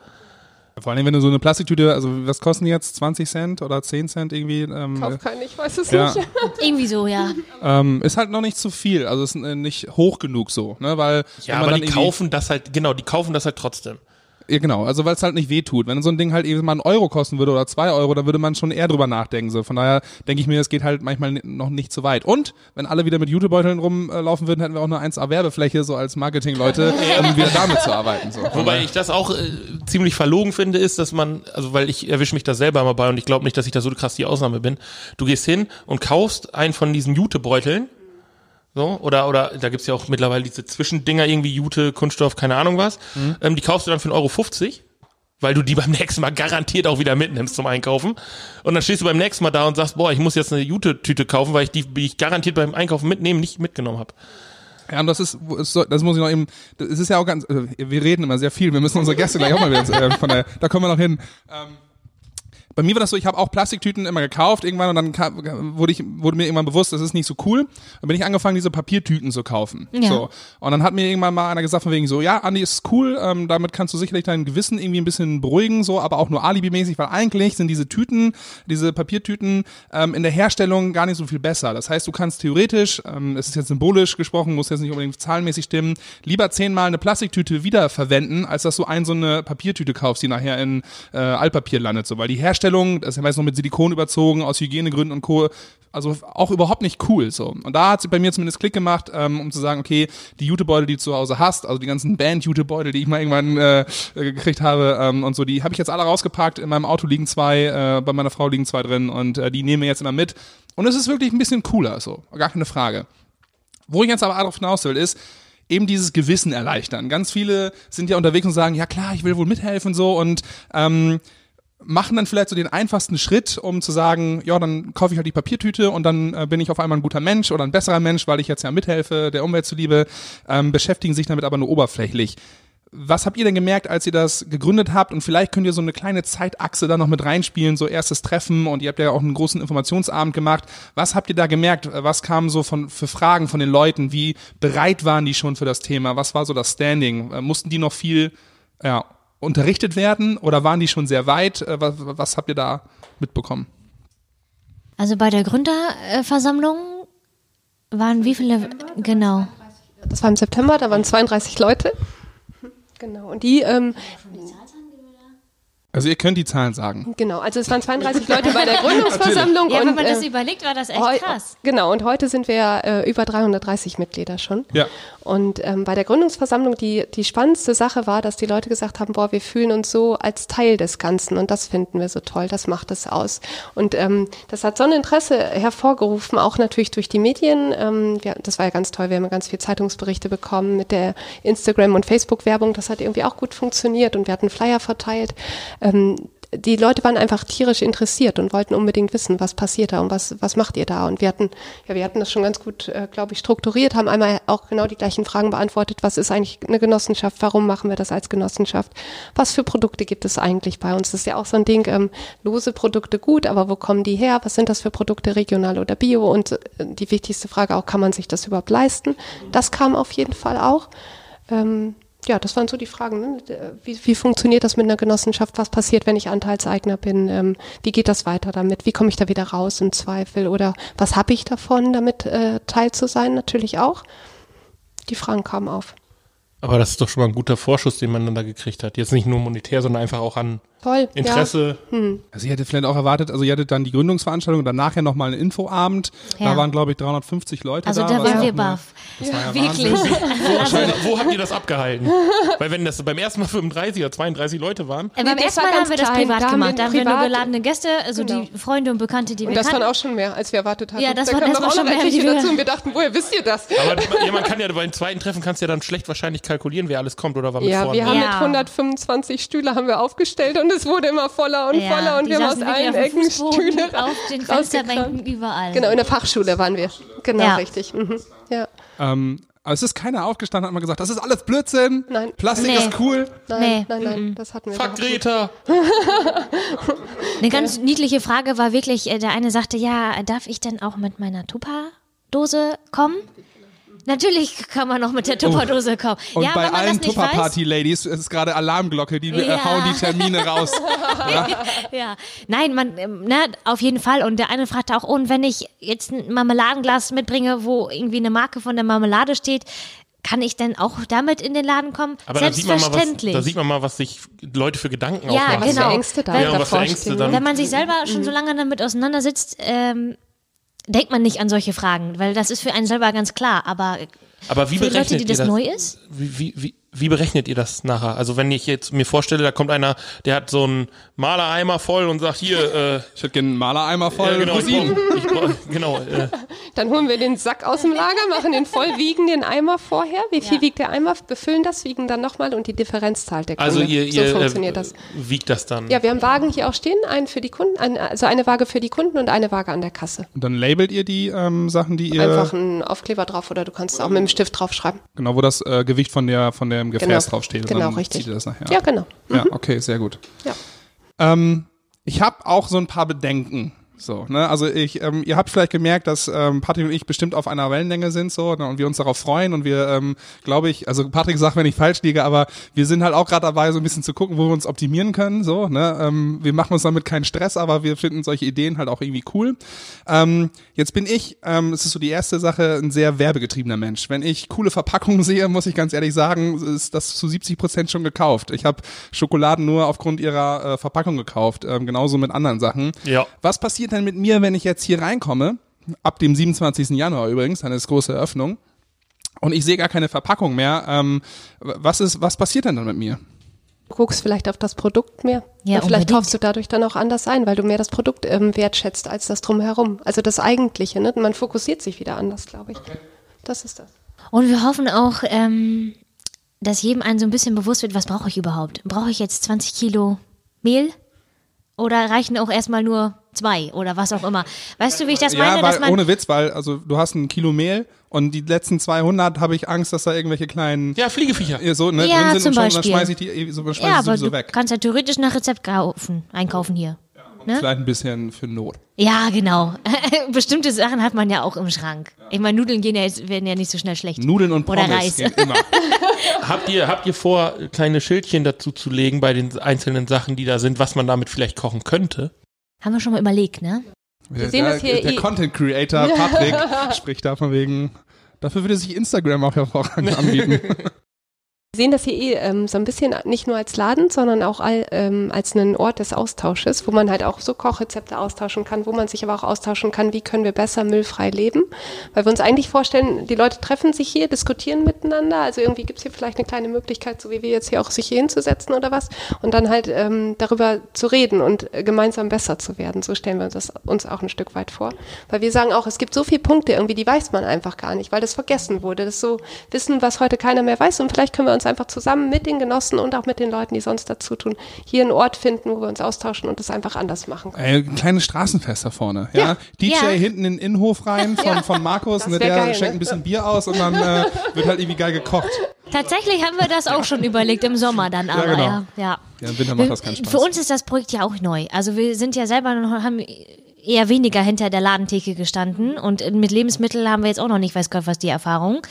Vor allem, wenn du so eine Plastiktüte, also was kosten die jetzt? 20 Cent oder 10 Cent irgendwie? Ähm, Kauf keinen, ich weiß es ja, nicht. (laughs) Irgendwie so, ja. ähm, ist halt noch nicht zu viel, also ist äh, nicht hoch genug so, ne, weil Ja, wenn man aber dann die kaufen das halt, genau, die kaufen das halt trotzdem. Ja, genau. Also weil es halt nicht wehtut. Wenn so ein Ding halt eben mal einen Euro kosten würde oder zwei Euro, dann würde man schon eher drüber nachdenken. So. Von daher denke ich mir, es geht halt manchmal noch nicht zu weit. Und wenn alle wieder mit Jutebeuteln rumlaufen würden, hätten wir auch eine 1A-Werbefläche so als Marketingleute, (laughs) um wieder damit zu arbeiten. So. Wobei ich das auch äh, ziemlich verlogen finde, ist, dass man, also weil ich erwische mich da selber mal bei und ich glaube nicht, dass ich da so krass die Ausnahme bin. Du gehst hin und kaufst einen von diesen Jutebeuteln so, oder, oder da gibt's ja auch mittlerweile diese Zwischendinger, irgendwie Jute, Kunststoff, keine Ahnung was. Mhm. Ähm, die kaufst du dann für 1,50 Euro, 50, weil du die beim (laughs) nächsten Mal garantiert auch wieder mitnimmst zum Einkaufen. Und dann stehst du beim nächsten Mal da und sagst, boah, ich muss jetzt eine Jute-Tüte kaufen, weil ich die, die ich garantiert beim Einkaufen mitnehmen nicht mitgenommen habe. Ja, und das ist, das muss ich noch eben, es ist ja auch ganz, äh, wir reden immer sehr viel, wir müssen unsere Gäste gleich auch mal wieder, äh, von der, da kommen wir noch hin. Ähm, bei mir war das so, ich habe auch Plastiktüten immer gekauft irgendwann und dann kam, wurde ich wurde mir irgendwann bewusst, das ist nicht so cool. Dann bin ich angefangen, diese Papiertüten zu kaufen. Ja. So und dann hat mir irgendwann mal einer gesagt von wegen so, ja, Andi ist cool, ähm, damit kannst du sicherlich dein Gewissen irgendwie ein bisschen beruhigen, so, aber auch nur alibimäßig, weil eigentlich sind diese Tüten, diese Papiertüten ähm, in der Herstellung gar nicht so viel besser. Das heißt, du kannst theoretisch, ähm, es ist jetzt symbolisch gesprochen, muss jetzt nicht unbedingt zahlenmäßig stimmen, lieber zehnmal eine Plastiktüte wiederverwenden, als dass du ein so eine Papiertüte kaufst, die nachher in äh, Altpapier landet, so, weil die Herstellung Herstellung, das ist ja meist noch mit Silikon überzogen, aus Hygienegründen und Co. Also auch überhaupt nicht cool so. Und da hat sie bei mir zumindest Klick gemacht, ähm, um zu sagen, okay, die Jutebeutel, die du zu Hause hast, also die ganzen Band-Jutebeutel, die ich mal irgendwann äh, gekriegt habe ähm, und so, die habe ich jetzt alle rausgepackt. In meinem Auto liegen zwei, äh, bei meiner Frau liegen zwei drin und äh, die nehmen wir jetzt immer mit. Und es ist wirklich ein bisschen cooler, so, gar keine Frage. Wo ich jetzt aber darauf hinaus will, ist, eben dieses Gewissen erleichtern. Ganz viele sind ja unterwegs und sagen, ja klar, ich will wohl mithelfen so und ähm, machen dann vielleicht so den einfachsten Schritt, um zu sagen, ja, dann kaufe ich halt die Papiertüte und dann äh, bin ich auf einmal ein guter Mensch oder ein besserer Mensch, weil ich jetzt ja mithelfe, der Umwelt zuliebe, ähm, beschäftigen sich damit aber nur oberflächlich. Was habt ihr denn gemerkt, als ihr das gegründet habt? Und vielleicht könnt ihr so eine kleine Zeitachse da noch mit reinspielen, so erstes Treffen und ihr habt ja auch einen großen Informationsabend gemacht. Was habt ihr da gemerkt? Was kamen so von, für Fragen von den Leuten? Wie bereit waren die schon für das Thema? Was war so das Standing? Äh, mussten die noch viel, ja, unterrichtet werden oder waren die schon sehr weit? Äh, was, was habt ihr da mitbekommen? Also bei der Gründerversammlung waren wie viele? Genau. Das war im September, da waren 32 Leute. Genau. Und die, ähm, also ihr könnt die Zahlen sagen. Genau, also es waren 32 Leute bei der (laughs) Gründungsversammlung. ja, wenn man äh, das überlegt, war das echt krass. Genau, und heute sind wir äh, über 330 Mitglieder schon. Ja. Und ähm, bei der Gründungsversammlung, die, die spannendste Sache war, dass die Leute gesagt haben, boah, wir fühlen uns so als Teil des Ganzen und das finden wir so toll, das macht es aus. Und ähm, das hat so ein Interesse hervorgerufen, auch natürlich durch die Medien. Ähm, wir, das war ja ganz toll, wir haben ganz viele Zeitungsberichte bekommen mit der Instagram- und Facebook-Werbung, das hat irgendwie auch gut funktioniert und wir hatten Flyer verteilt ähm, die Leute waren einfach tierisch interessiert und wollten unbedingt wissen, was passiert da und was, was macht ihr da? Und wir hatten, ja, wir hatten das schon ganz gut, äh, glaube ich, strukturiert, haben einmal auch genau die gleichen Fragen beantwortet. Was ist eigentlich eine Genossenschaft? Warum machen wir das als Genossenschaft? Was für Produkte gibt es eigentlich bei uns? Das ist ja auch so ein Ding, ähm, lose Produkte gut, aber wo kommen die her? Was sind das für Produkte, regional oder bio? Und äh, die wichtigste Frage auch, kann man sich das überhaupt leisten? Das kam auf jeden Fall auch. Ähm, ja, das waren so die Fragen. Ne? Wie, wie, funktioniert das mit einer Genossenschaft? Was passiert, wenn ich Anteilseigner bin? Ähm, wie geht das weiter damit? Wie komme ich da wieder raus im Zweifel? Oder was habe ich davon, damit äh, Teil zu sein? Natürlich auch. Die Fragen kamen auf. Aber das ist doch schon mal ein guter Vorschuss, den man dann da gekriegt hat. Jetzt nicht nur monetär, sondern einfach auch an Toll, Interesse. Ja. Hm. Also ihr hättet vielleicht auch erwartet, also ihr hattet dann die Gründungsveranstaltung und dann nachher nochmal einen Infoabend. Ja. Da waren, glaube ich, 350 Leute also da. Also da waren wir baff. Ja. Ja Wirklich. (laughs) Wo, wo, habt ihr das abgehalten? Weil wenn das beim ersten Mal 35 oder 32 Leute waren. Äh, beim ersten Mal haben wir das privat da gemacht. Da haben wir nur geladene Gäste, also genau. die Freunde und Bekannte, die und wir das waren auch schon mehr, als wir erwartet hatten. Ja, das da waren erstmal schon mehr. Die dazu und wir dachten, woher wisst ihr das? Aber ja, man kann ja beim zweiten Treffen kannst ja dann schlecht wahrscheinlich kalkulieren, wer alles kommt oder war mit Ja, wir haben mit 125 Stühle haben wir aufgestellt und es wurde immer voller und ja, voller und wir haben aus allen Ecken Stühle auf den Fensterbänken überall. Genau, in der Fachschule waren wir. Genau, ja. richtig. Mhm. Ja. Ähm, aber es ist keiner aufgestanden und hat mal gesagt, das ist alles Blödsinn. Nein. Plastik nee. ist cool. Nein, nee. nein, nein, mhm. das hatten wir Fuck Greta. (laughs) Eine ganz niedliche Frage war wirklich, äh, der eine sagte, ja, darf ich denn auch mit meiner Tupper-Dose kommen? Natürlich kann man noch mit der (laughs) Tupperdose oh. kommen. Und ja, bei allen Tupper-Party-Ladies ist gerade Alarmglocke, die ja. hauen die Termine raus. (laughs) ja. ja. nein, man, ähm, ne, auf jeden Fall. Und der eine fragte auch, und wenn ich jetzt ein Marmeladenglas mitbringe, wo irgendwie eine Marke von der Marmelade steht, kann ich denn auch damit in den Laden kommen? Aber da sieht, man mal was, Selbstverständlich. da sieht man mal, was sich Leute für Gedanken Ja, aufmachen. Was für genau. Ängste da Ja, was für davor Ängste stehen. dann- Wenn man sich selber schon so lange damit auseinandersetzt, ähm, denkt man nicht an solche Fragen, weil das ist für einen selber ganz klar. Aber Aber wie für die Leute, berechnet die ihr das das? neu ist, Wie, wie, wie, wie berechnet ihr das nachher? Also wenn ich jetzt mir vorstelle, da kommt einer, der hat so einen Malereimer voll und sagt hier, äh, Ich hätte gerne einen Malereimer voll ja, genau, ich ich brauch, genau, äh, Dann holen wir den Sack aus dem Lager, machen den voll, wiegen den Eimer vorher. Wie viel Ja. wiegt der Eimer? Befüllen das, wiegen dann nochmal und die Differenz zahlt der Kunde. also ihr, so ihr funktioniert äh, das. wiegt das dann. Ja, wir haben Wagen hier auch stehen, einen für die Kunden, ein, also eine Waage für die Kunden und eine Waage an der Kasse. Und dann labelt ihr die ähm, Sachen, die ihr Einfach einen Aufkleber drauf oder du kannst es auch mit dem Stift draufschreiben. genau, wo das äh, Gewicht von der von dem Gefäß Genau. draufsteht. Und Genau, dann richtig. Zieht ihr das nachher. Ja, genau. Ja, okay, sehr gut. Ja. Ähm, ich habe auch so ein paar Bedenken. So, ne, also ich, ähm, ihr habt vielleicht gemerkt, dass ähm, Patrick und ich bestimmt auf einer Wellenlänge sind so ne, und wir uns darauf freuen und wir, ähm, glaube ich, also Patrick sagt, wenn ich falsch liege, aber wir sind halt auch gerade dabei, so ein bisschen zu gucken, wo wir uns optimieren können. So, ne, ähm, wir machen uns damit keinen Stress, aber wir finden solche Ideen halt auch irgendwie cool. Ähm, jetzt bin ich, ähm, es ist so die erste Sache, ein sehr werbegetriebener Mensch. Wenn ich coole Verpackungen (laughs) sehe, muss ich ganz ehrlich sagen, ist das zu 70 Prozent schon gekauft. Ich habe Schokoladen nur aufgrund ihrer äh, Verpackung gekauft, ähm, genauso mit anderen Sachen. Ja. Was passiert denn mit mir, wenn ich jetzt hier reinkomme? Ab dem 27. Januar übrigens, dann ist große Eröffnung. Und ich sehe gar keine Verpackung mehr. Ähm, was ist, was passiert denn dann mit mir? Du guckst vielleicht auf das Produkt mehr. Ja, und vielleicht unbedingt. kaufst du dadurch dann auch anders ein, weil du mehr das Produkt ähm, wertschätzt als das drumherum. Also das Eigentliche, ne? Man fokussiert sich wieder anders, glaube ich. Das ist das. Und wir hoffen auch, ähm, dass jedem einen so ein bisschen bewusst wird, was brauche ich überhaupt? Brauche ich jetzt 20 Kilo Mehl? Oder reichen auch erstmal nur zwei oder was auch immer? Weißt du, wie ich das meine? ja, dass weil man, ohne Witz, weil also du hast ein Kilo Mehl und die letzten 200 habe ich Angst, dass da irgendwelche kleinen Ja, Fliegeviecher. äh, so ne, Ja, drin sind zum und schon, dann Beispiel. schmeiße ich die eh- so, schmeiß ja, aber du weg. kannst ja theoretisch nach Rezept kaufen, einkaufen hier. Ne? Vielleicht ein bisschen für Not. Ja, genau. (laughs) Bestimmte Sachen hat man ja auch im Schrank. Ich meine, Nudeln gehen ja jetzt, werden ja nicht so schnell schlecht. Nudeln und Oder Pommes Reis. gehen immer. (laughs) Habt ihr, habt ihr vor, kleine Schildchen dazu zu legen bei den einzelnen Sachen, die da sind, was man damit vielleicht kochen könnte? Haben wir schon mal überlegt, ne? Wir sehen das hier der eh- Content Creator (laughs) Patrick spricht da von wegen. Dafür würde sich Instagram auch hervorragend (laughs) anbieten. Sehen das hier eh ähm, so ein bisschen nicht nur als Laden, sondern auch all, ähm, als einen Ort des Austausches, wo man halt auch so Kochrezepte austauschen kann, wo man sich aber auch austauschen kann, wie können wir besser müllfrei leben. Weil wir uns eigentlich vorstellen, die Leute treffen sich hier, diskutieren miteinander. Also irgendwie gibt es hier vielleicht eine kleine Möglichkeit, so wie wir jetzt hier auch sich hier hinzusetzen oder was. Und dann halt ähm, darüber zu reden und äh, gemeinsam besser zu werden. So stellen wir uns das uns auch ein Stück weit vor. Weil wir sagen auch, es gibt so viele Punkte irgendwie, die weiß man einfach gar nicht, weil das vergessen wurde. Das ist so Wissen, was heute keiner mehr weiß. Und vielleicht können wir uns einfach zusammen mit den Genossen und auch mit den Leuten, die sonst dazu tun, hier einen Ort finden, wo wir uns austauschen und das einfach anders machen können. Ein kleines Straßenfest da vorne. Ja. Ja. DJ Ja. hinten in den Innenhof rein (laughs) von, von Markus, ne, der geil, schenkt ne? ein bisschen Bier aus und dann äh, wird halt irgendwie geil gekocht. Tatsächlich haben wir das auch schon überlegt im Sommer dann, aber genau. ja. ja. Ja, im Winter macht das keinen Spaß. Für uns ist das Projekt ja auch neu. Also wir sind ja selber noch, haben eher weniger hinter der Ladentheke gestanden und mit Lebensmitteln haben wir jetzt auch noch nicht, weiß Gott, was die Erfahrung.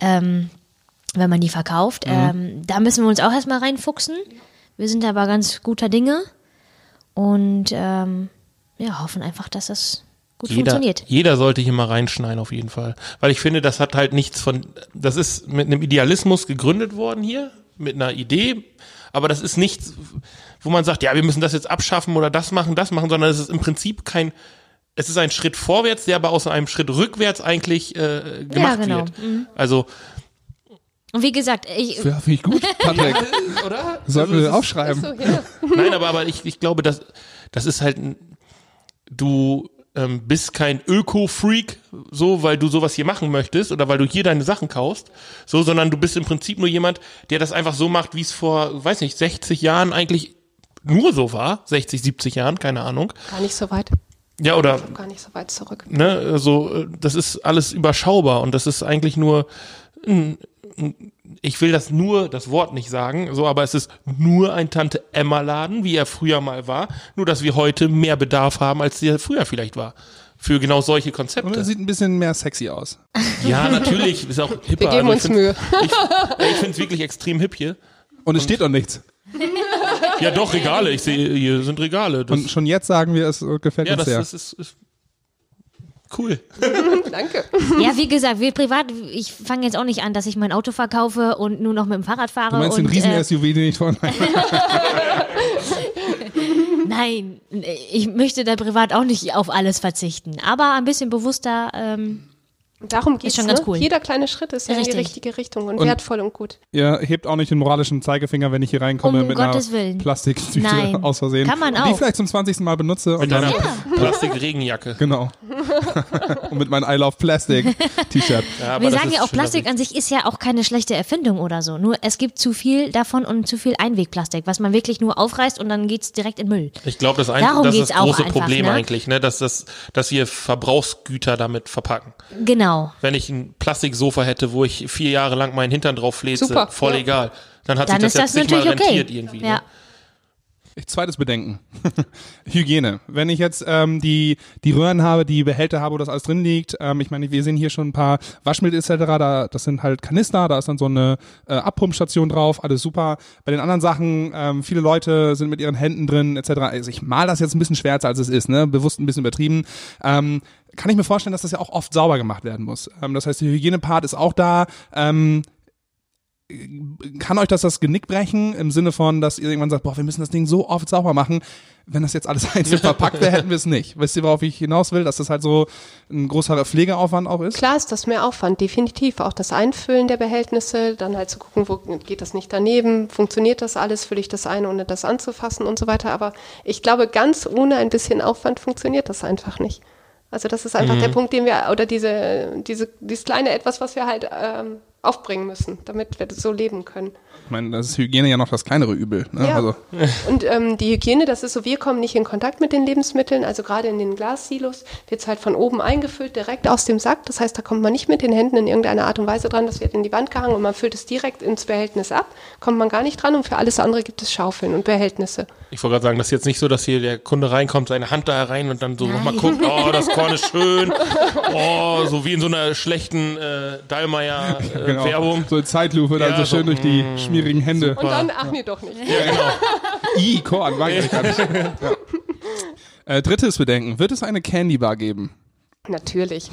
Ähm, wenn man die verkauft. Mhm. Ähm, da müssen wir uns auch erstmal reinfuchsen. Wir sind aber ganz guter Dinge und ähm, ja, hoffen einfach, dass das gut Jeder, funktioniert. jeder sollte hier mal reinschneiden auf jeden Fall. Weil ich finde, das hat halt nichts von, das ist mit einem Idealismus gegründet worden hier, mit einer Idee, aber das ist nichts, wo man sagt, ja, wir müssen das jetzt abschaffen oder das machen, das machen, sondern es ist im Prinzip kein, es ist ein Schritt vorwärts, der aber aus einem Schritt rückwärts eigentlich äh, gemacht genau. wird. Also, Und wie gesagt, ich, Ja, finde ich gut, (laughs) Patrick. (laughs) oder? Sollten Also, wir aufschreiben. So, ja. (laughs) Nein, aber, aber ich, ich glaube, dass das ist halt, ein- du ähm, bist kein Öko-Freak, so, weil du sowas hier machen möchtest oder weil du hier deine Sachen kaufst, so, sondern du bist im Prinzip nur jemand, der das einfach so macht, wie es vor, weiß nicht, 60 Jahren eigentlich nur so war, 60, 70 Jahren, keine Ahnung. Gar nicht so weit. Ja, oder Gar nicht so weit zurück. ne, also äh, das ist alles überschaubar und das ist eigentlich nur ich will das nur, das Wort nicht sagen, so, aber es ist nur ein Tante Emma Laden, wie er früher mal war, nur dass wir heute mehr Bedarf haben, als der früher vielleicht war. Für genau solche Und er Konzepte. sieht ein bisschen mehr sexy aus. Ja, natürlich, ist auch hipper. Wir geben also uns ich Mühe. Ich, ich finde es wirklich extrem hip hier. Und es steht doch nichts. Ja, doch, Regale. Ich sehe, hier sind Regale. Das, Und schon jetzt sagen wir, es gefällt ja, uns das, sehr. das ist, ist Cool. (laughs) Danke. Ja, wie gesagt, wir privat, ich fange jetzt auch nicht an, dass ich mein Auto verkaufe und nur noch mit dem Fahrrad fahre. Du meinst den und, riesen äh, SUV, den ich vorhin (laughs) Nein, ich möchte da privat auch nicht auf alles verzichten. Aber ein bisschen bewusster, ähm, Darum geht es. schon ganz ne? cool. Jeder kleine Schritt ist ja in die Richtig. richtige Richtung und, Und- wertvoll und gut. Ihr hebt auch nicht den moralischen Zeigefinger, wenn ich hier reinkomme Um mit Gottes einer Willen. Plastiktüte Nein. (laughs) aus Versehen. Kann man Die auch. vielleicht zum 20. Mal benutze. Und Mit dann, deiner (laughs) Plastikregenjacke. genau. (laughs) und mit meinem I Love Plastic T-Shirt. Ja, wir sagen ja auch, Plastik an sich ist ja auch keine schlechte Erfindung oder so. Nur es gibt zu viel davon und zu viel Einwegplastik, was man wirklich nur aufreißt und dann geht's direkt in Müll. Ich glaube, das, ein, Darum das ist das auch große einfach, Problem ne? eigentlich, ne? dass, das, dass wir Verbrauchsgüter damit verpacken. Genau. Wenn ich ein Plastiksofa hätte, wo ich vier Jahre lang meinen Hintern drauf Super, voll ja. egal. Dann hat Dann sich ist das das jetzt nicht mal natürlich okay. rentiert irgendwie. Ja. Ne? Zweites Bedenken. (laughs) Hygiene. Wenn ich jetzt ähm, die, die Röhren habe, die Behälter habe, wo das alles drin liegt, ähm, ich meine, wir sehen hier schon ein paar Waschmittel etc., da, das sind halt Kanister, da ist dann so eine äh, Abpumpstation drauf, alles super. Bei den anderen Sachen, ähm, viele Leute sind mit ihren Händen drin etc. Also ich mal das jetzt ein bisschen schwärzer, als es ist, ne? bewusst ein bisschen übertrieben. Ähm, kann ich mir vorstellen, dass das ja auch oft sauber gemacht werden muss. Ähm, das heißt, der Hygienepart ist auch da. Ähm, kann euch das das Genick brechen im Sinne von, dass ihr irgendwann sagt, boah, wir müssen das Ding so oft sauber machen. Wenn das jetzt alles (laughs) einzeln (laughs) verpackt wäre, hätten wir es nicht. Wisst ihr, worauf ich hinaus will? Dass das halt so ein großer Pflegeaufwand auch ist? Klar ist das mehr Aufwand, definitiv. Auch das Einfüllen der Behältnisse, dann halt zu gucken, wo geht das nicht daneben, funktioniert das alles, fülle ich das ein, ohne das anzufassen und so weiter. Aber ich glaube, ganz ohne ein bisschen Aufwand funktioniert das einfach nicht. Also das ist einfach der Punkt, den wir, oder diese, diese, dieses kleine Etwas, was wir halt ähm, aufbringen müssen, damit wir so leben können. Ich meine, das ist Hygiene ja noch das kleinere Übel. Ne? Ja. Also, (laughs) Und ähm, die Hygiene, das ist so, wir kommen nicht in Kontakt mit den Lebensmitteln, also gerade in den Glassilos wird es halt von oben eingefüllt, direkt aus dem Sack. Das heißt, da kommt man nicht mit den Händen in irgendeiner Art und Weise dran, das wird in die Wand gehangen und man füllt es direkt ins Behältnis ab, kommt man gar nicht dran und für alles andere gibt es Schaufeln und Behältnisse. Ich wollte gerade sagen, das ist jetzt nicht so, dass hier der Kunde reinkommt, seine Hand da rein und dann so nochmal guckt, oh, das Korn ist (laughs) schön. Oh, so wie in so einer schlechten äh, Dallmayr äh, (laughs) genau. Werbung. So in Zeitlupe, dann Ja, so so, schön durch die schmierigen Hände. Und dann, ach nee, doch nicht. (laughs) I, Korn, mag ich gar nicht. Ja. Äh, drittes Bedenken. Wird es eine Candy Bar geben? Natürlich.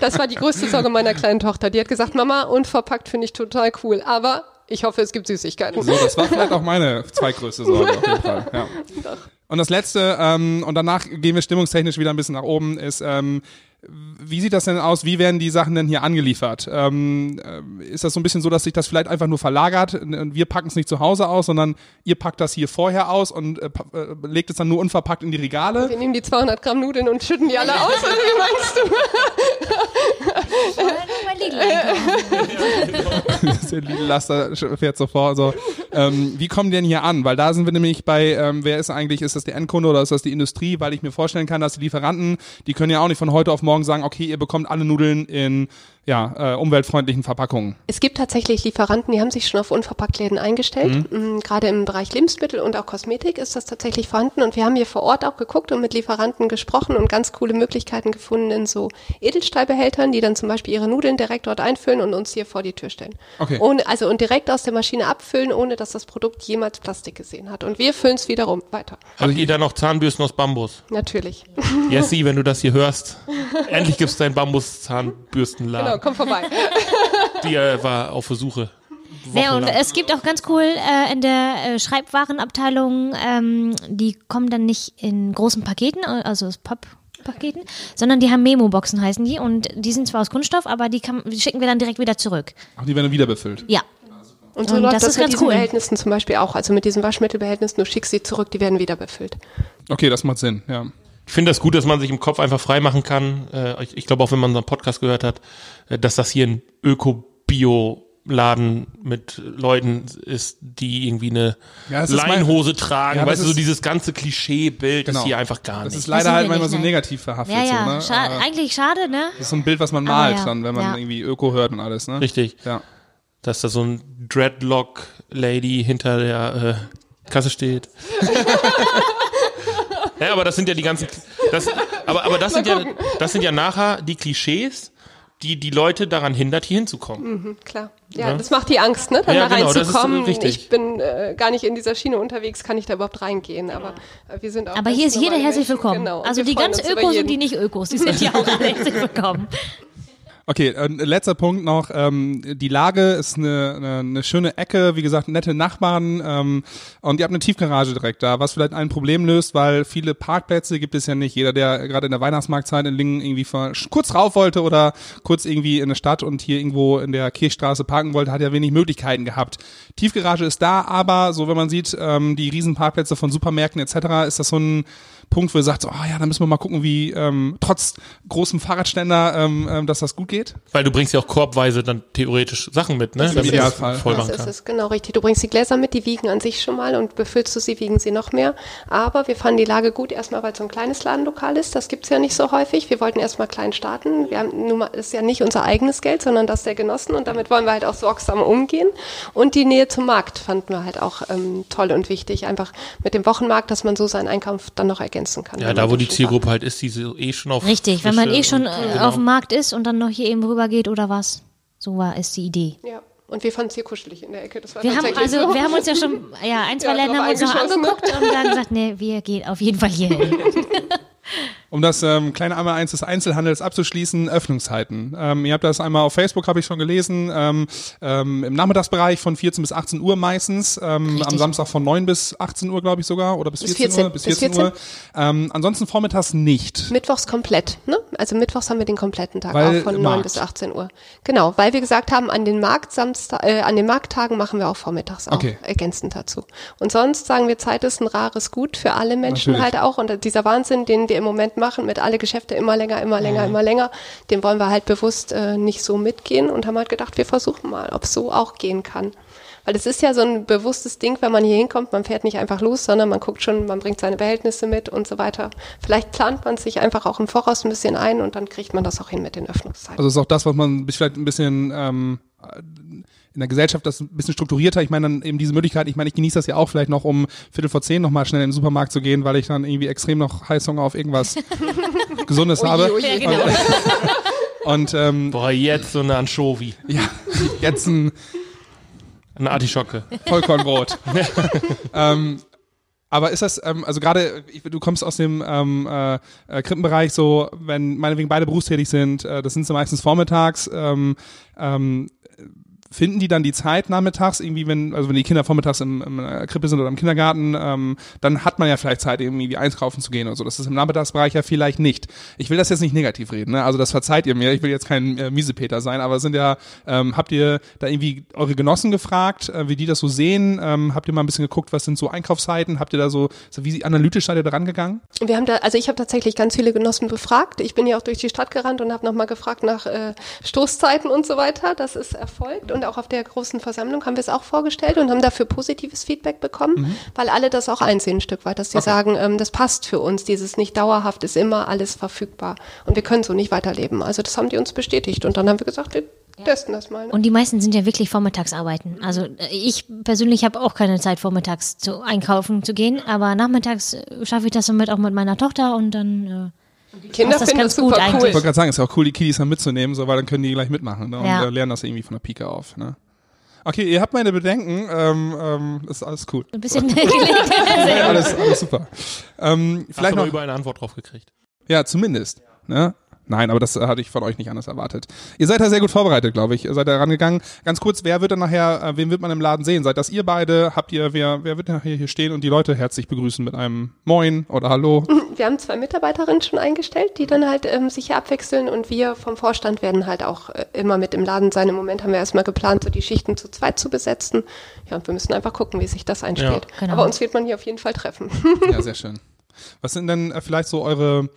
Das war die größte Sorge meiner kleinen Tochter. Die hat gesagt, Mama, unverpackt finde ich total cool, aber ich hoffe, es gibt Süßigkeiten. So, das war vielleicht auch meine zweitgrößte Sorge auf jeden Fall. Ja. (laughs) Und das letzte, ähm, und danach gehen wir stimmungstechnisch wieder ein bisschen nach oben, ist, ähm, wie sieht das denn aus? Wie werden die Sachen denn hier angeliefert? Ähm, äh, ist das so ein bisschen so, dass sich das vielleicht einfach nur verlagert und wir packen es nicht zu Hause aus, sondern ihr packt das hier vorher aus und äh, äh, legt es dann nur unverpackt in die Regale? Wir nehmen die 200 Gramm Nudeln und schütten die alle aus, oder wie meinst du? der Lidl-Laster fährt so vor. So. Ähm, wie kommen die denn hier an? Weil da sind wir nämlich bei, ähm, wer ist eigentlich, ist das der Endkunde oder ist das die Industrie? Weil ich mir vorstellen kann, dass die Lieferanten, die können ja auch nicht von heute auf morgen sagen, okay, ihr bekommt alle Nudeln in ja, äh, umweltfreundlichen Verpackungen. Es gibt tatsächlich Lieferanten, die haben sich schon auf Unverpacktläden eingestellt. Mm, Gerade im Bereich Lebensmittel und auch Kosmetik ist das tatsächlich vorhanden. Und wir haben hier vor Ort auch geguckt und mit Lieferanten gesprochen und ganz coole Möglichkeiten gefunden in so Edelstahlbehältern, die dann zum Beispiel ihre Nudeln direkt dort einfüllen und uns hier vor die Tür stellen. Okay. Ohne, also und direkt aus der Maschine abfüllen, ohne dass das Produkt jemals Plastik gesehen hat. Und wir füllen es wiederum weiter. Ihr da noch Zahnbürsten aus Bambus? Natürlich. Jessie, wenn du das hier hörst, endlich gibt's deinen Bambus-Zahnbürstenladen. Genau, komm vorbei. (laughs) Die äh, war auf Versuche. Ja, und es gibt auch ganz cool äh, in der äh, Schreibwarenabteilung, ähm, die kommen dann nicht in großen Paketen, äh, also aus Pappaketen, sondern die haben Memo-Boxen heißen die und die sind zwar aus Kunststoff, aber die, kann, die schicken wir dann direkt wieder zurück. Ach, die werden wieder befüllt. Ja. Und so Und läuft das das, ist mit ganz diesen cool. Behältnissen zum Beispiel auch. Also mit diesen Waschmittelbehältnissen, du schickst sie zurück, die werden wieder befüllt. Okay, das macht Sinn, ja. Ich finde das gut, dass man sich im Kopf einfach frei machen kann. Äh, ich ich glaube auch, wenn man unseren Podcast gehört hat, äh, dass das hier ein Öko-Bio-Laden mit Leuten ist, die irgendwie eine Ja, ist mein- Leinhose tragen. Ja, das weißt du, so dieses ganze Klischee-Bild Genau. ist hier einfach gar Das nicht. ist leider halt manchmal so negativ verhaftet. Ja, ja. So, ne? Scha Aber eigentlich schade, ne? Das ist so ein Bild, was man Aber malt ja, dann, wenn man ja. irgendwie Öko hört und alles, ne? Richtig. Ja. Dass da so ein Dreadlock-Lady hinter der äh, Kasse steht. (laughs) (laughs) ja, aber das sind ja die ganzen. Das, aber, aber das sind ja, das sind ja nachher die Klischees, die die Leute daran hindert, hier hinzukommen. Klar. Ja, Ja. das macht die Angst, ne? Dann Ja, da genau, das ist, reinzukommen. ich bin äh, gar nicht in dieser Schiene unterwegs, kann ich da überhaupt reingehen. Aber äh, wir sind auch Aber hier ist jeder (laughs) herzlich willkommen. Genau. Also die ganz Ökos und die nicht Ökos, die sind hier auch herzlich willkommen. Okay, äh, letzter Punkt noch. Ähm, die Lage ist eine, eine, eine schöne Ecke, wie gesagt, nette Nachbarn ähm, und ihr habt eine Tiefgarage direkt da, was vielleicht ein Problem löst, weil viele Parkplätze gibt es ja nicht. Jeder, der gerade in der Weihnachtsmarktzeit in Lingen irgendwie ver- kurz rauf wollte oder kurz irgendwie in der Stadt und hier irgendwo in der Kirchstraße parken wollte, hat ja wenig Möglichkeiten gehabt. Tiefgarage ist da, aber so wenn man sieht, ähm, die Riesenparkplätze von Supermärkten etc., ist das so ein Punkt, wo ihr sagt, so, ah ja, da müssen wir mal gucken, wie ähm, trotz großem Fahrradständer, ähm, ähm, dass das gut geht. Weil du bringst ja auch korbweise dann theoretisch Sachen mit, ne? im Damit du Idealfall. voll Das ist es, genau richtig. Du bringst die Gläser mit, die wiegen an sich schon mal und befüllst du sie, wiegen sie noch mehr. Aber wir fanden die Lage gut, erstmal, weil es so ein kleines Ladenlokal ist. Das gibt's ja nicht so häufig. Wir wollten erstmal klein starten. Wir haben nun mal, das ist ja nicht unser eigenes Geld, sondern das der Genossen und damit wollen wir halt auch sorgsam umgehen. Und die Nähe zum Markt fanden wir halt auch ähm, toll und wichtig. Einfach mit dem Wochenmarkt, dass man so seinen Einkauf dann noch ergänzen kann. Ja, da wo die. Zielgruppe halt ist, die so eh schon auf Richtig, wenn man eh schon und- äh, genau. auf dem Markt ist und dann noch hier eben rüber geht oder was. So war ist die Idee. Ja. Und wir fanden es hier kuschelig in der Ecke. Das war Wir haben also, so. wir haben uns ja schon, (laughs) ja, ein, zwei Ja, drauf haben uns noch ne? angeguckt und dann gesagt, nee, wir gehen auf jeden Fall hier hin. (laughs) Um das ähm, kleine einmal eins des Einzelhandels abzuschließen, Öffnungszeiten. Ähm, ihr habt das einmal auf Facebook, habe ich schon gelesen, ähm, ähm, im Nachmittagsbereich von 14 bis 18 Uhr meistens, ähm, am. Samstag von 9 bis 18 Uhr, glaube ich sogar, oder bis Bis 14, 14, Uhr, bis bis 14, Uhr. Ähm, ansonsten vormittags nicht. Mittwochs komplett, ne? Also mittwochs haben wir den kompletten Tag Weil auf von im 9 Markt. bis 18 Uhr. Genau, weil wir gesagt haben, an den Markt Samstag, äh, an den Markttagen machen wir auch vormittags auch Okay. ergänzend dazu. Und sonst sagen wir, Zeit ist ein rares Gut für alle Menschen Natürlich. halt auch. Und dieser Wahnsinn, den wir im Moment machen, mit alle Geschäfte immer länger, immer länger, immer länger, den wollen wir halt bewusst äh, nicht so mitgehen und haben halt gedacht, wir versuchen mal, ob es so auch gehen kann. Weil es ist ja so ein bewusstes Ding, wenn man hier hinkommt, man fährt nicht einfach los, sondern man guckt schon, man bringt seine Behältnisse mit und so weiter. Vielleicht plant man sich einfach auch im Voraus ein bisschen ein und dann kriegt man das auch hin mit den Öffnungszeiten. Also ist auch das, was man bis- vielleicht ein bisschen ähm, in der Gesellschaft das ein bisschen strukturierter. Ich meine dann eben diese Möglichkeit, ich meine, ich genieße das ja auch vielleicht noch um Viertel vor zehn nochmal schnell in den Supermarkt zu gehen, weil ich dann irgendwie extrem noch Heißhunger auf irgendwas (laughs) Gesundes habe. Ui, ui, Ja, genau. Und (laughs) ähm, Boah, jetzt so eine Anchovy, ja, jetzt ein eine Artischocke. Vollkornbrot. (laughs) ähm, aber ist das, ähm, also gerade, du kommst aus dem ähm, äh, äh, Krippenbereich, so, wenn meinetwegen beide berufstätig sind, äh, das sind sie meistens vormittags, ähm, ähm, finden die dann die Zeit nachmittags, irgendwie, wenn, also wenn die Kinder vormittags im, im äh, Krippe sind oder im Kindergarten, ähm, dann hat man ja vielleicht Zeit, irgendwie wie einkaufen zu gehen und so. Das ist im Nachmittagsbereich ja vielleicht nicht. Ich will das jetzt nicht negativ reden, ne? Also das verzeiht ihr mir, ich will jetzt kein äh, Miesepeter sein, aber sind ja, ähm, habt ihr da irgendwie eure Genossen gefragt, äh, wie die das so sehen? Ähm, habt ihr mal ein bisschen geguckt, was sind so Einkaufszeiten? Habt ihr da so, so wie analytisch seid ihr da rangegangen? Wir haben da, also ich habe tatsächlich ganz viele Genossen befragt. Ich bin ja auch durch die Stadt gerannt und habe nochmal gefragt nach äh, Stoßzeiten und so weiter. Das ist erfolgt und auch auf der großen Versammlung haben wir es auch vorgestellt und haben dafür positives Feedback bekommen, weil alle das auch einsehen ein Stück weit, dass sie sagen, ähm, das passt für uns, dieses nicht dauerhaft ist immer alles verfügbar und wir können so nicht weiterleben. Also das haben die uns bestätigt und dann haben wir gesagt, wir testen das mal. Ne? Und die meisten sind ja wirklich vormittags arbeiten. Also äh, ich persönlich habe auch keine Zeit, vormittags zu einkaufen zu gehen, aber nachmittags äh, schaffe ich das somit auch mit meiner Tochter und dann Die Kinder das finden ganz das gut super Ich eigentlich. cool. wollte gerade sagen, ist ja auch cool, die Kiddies dann mitzunehmen, so, weil dann können die gleich mitmachen ne? und Ja. äh, lernen das irgendwie von der Pike auf. Ne? Okay, ihr habt meine Bedenken, ähm, ähm, ist alles cool. ein bisschen gelegt. Ja, (laughs) alles, alles super. Ähm, Vielleicht vielleicht noch noch, über eine Antwort drauf gekriegt. ja, zumindest. Ne? Nein, aber das hatte ich von euch nicht anders erwartet. Ihr seid da sehr gut vorbereitet, glaube ich. Ihr seid da rangegangen. Ganz kurz, wer wird dann nachher, äh, wen wird man im Laden sehen? Seid das ihr beide? Habt ihr, wer, wer wird nachher hier stehen und die Leute herzlich begrüßen mit einem Moin oder Hallo? (laughs) Wir haben zwei Mitarbeiterinnen schon eingestellt, die dann halt ähm, sich hier abwechseln und wir vom Vorstand werden halt auch äh, immer mit im Laden sein. Im Moment haben wir erstmal geplant, so die Schichten zu zweit zu besetzen. Ja, und wir müssen einfach gucken, wie sich das einspielt. Ja. Genau. Aber uns wird man hier auf jeden Fall treffen. (laughs) Ja, sehr schön. Was sind denn äh, vielleicht so eure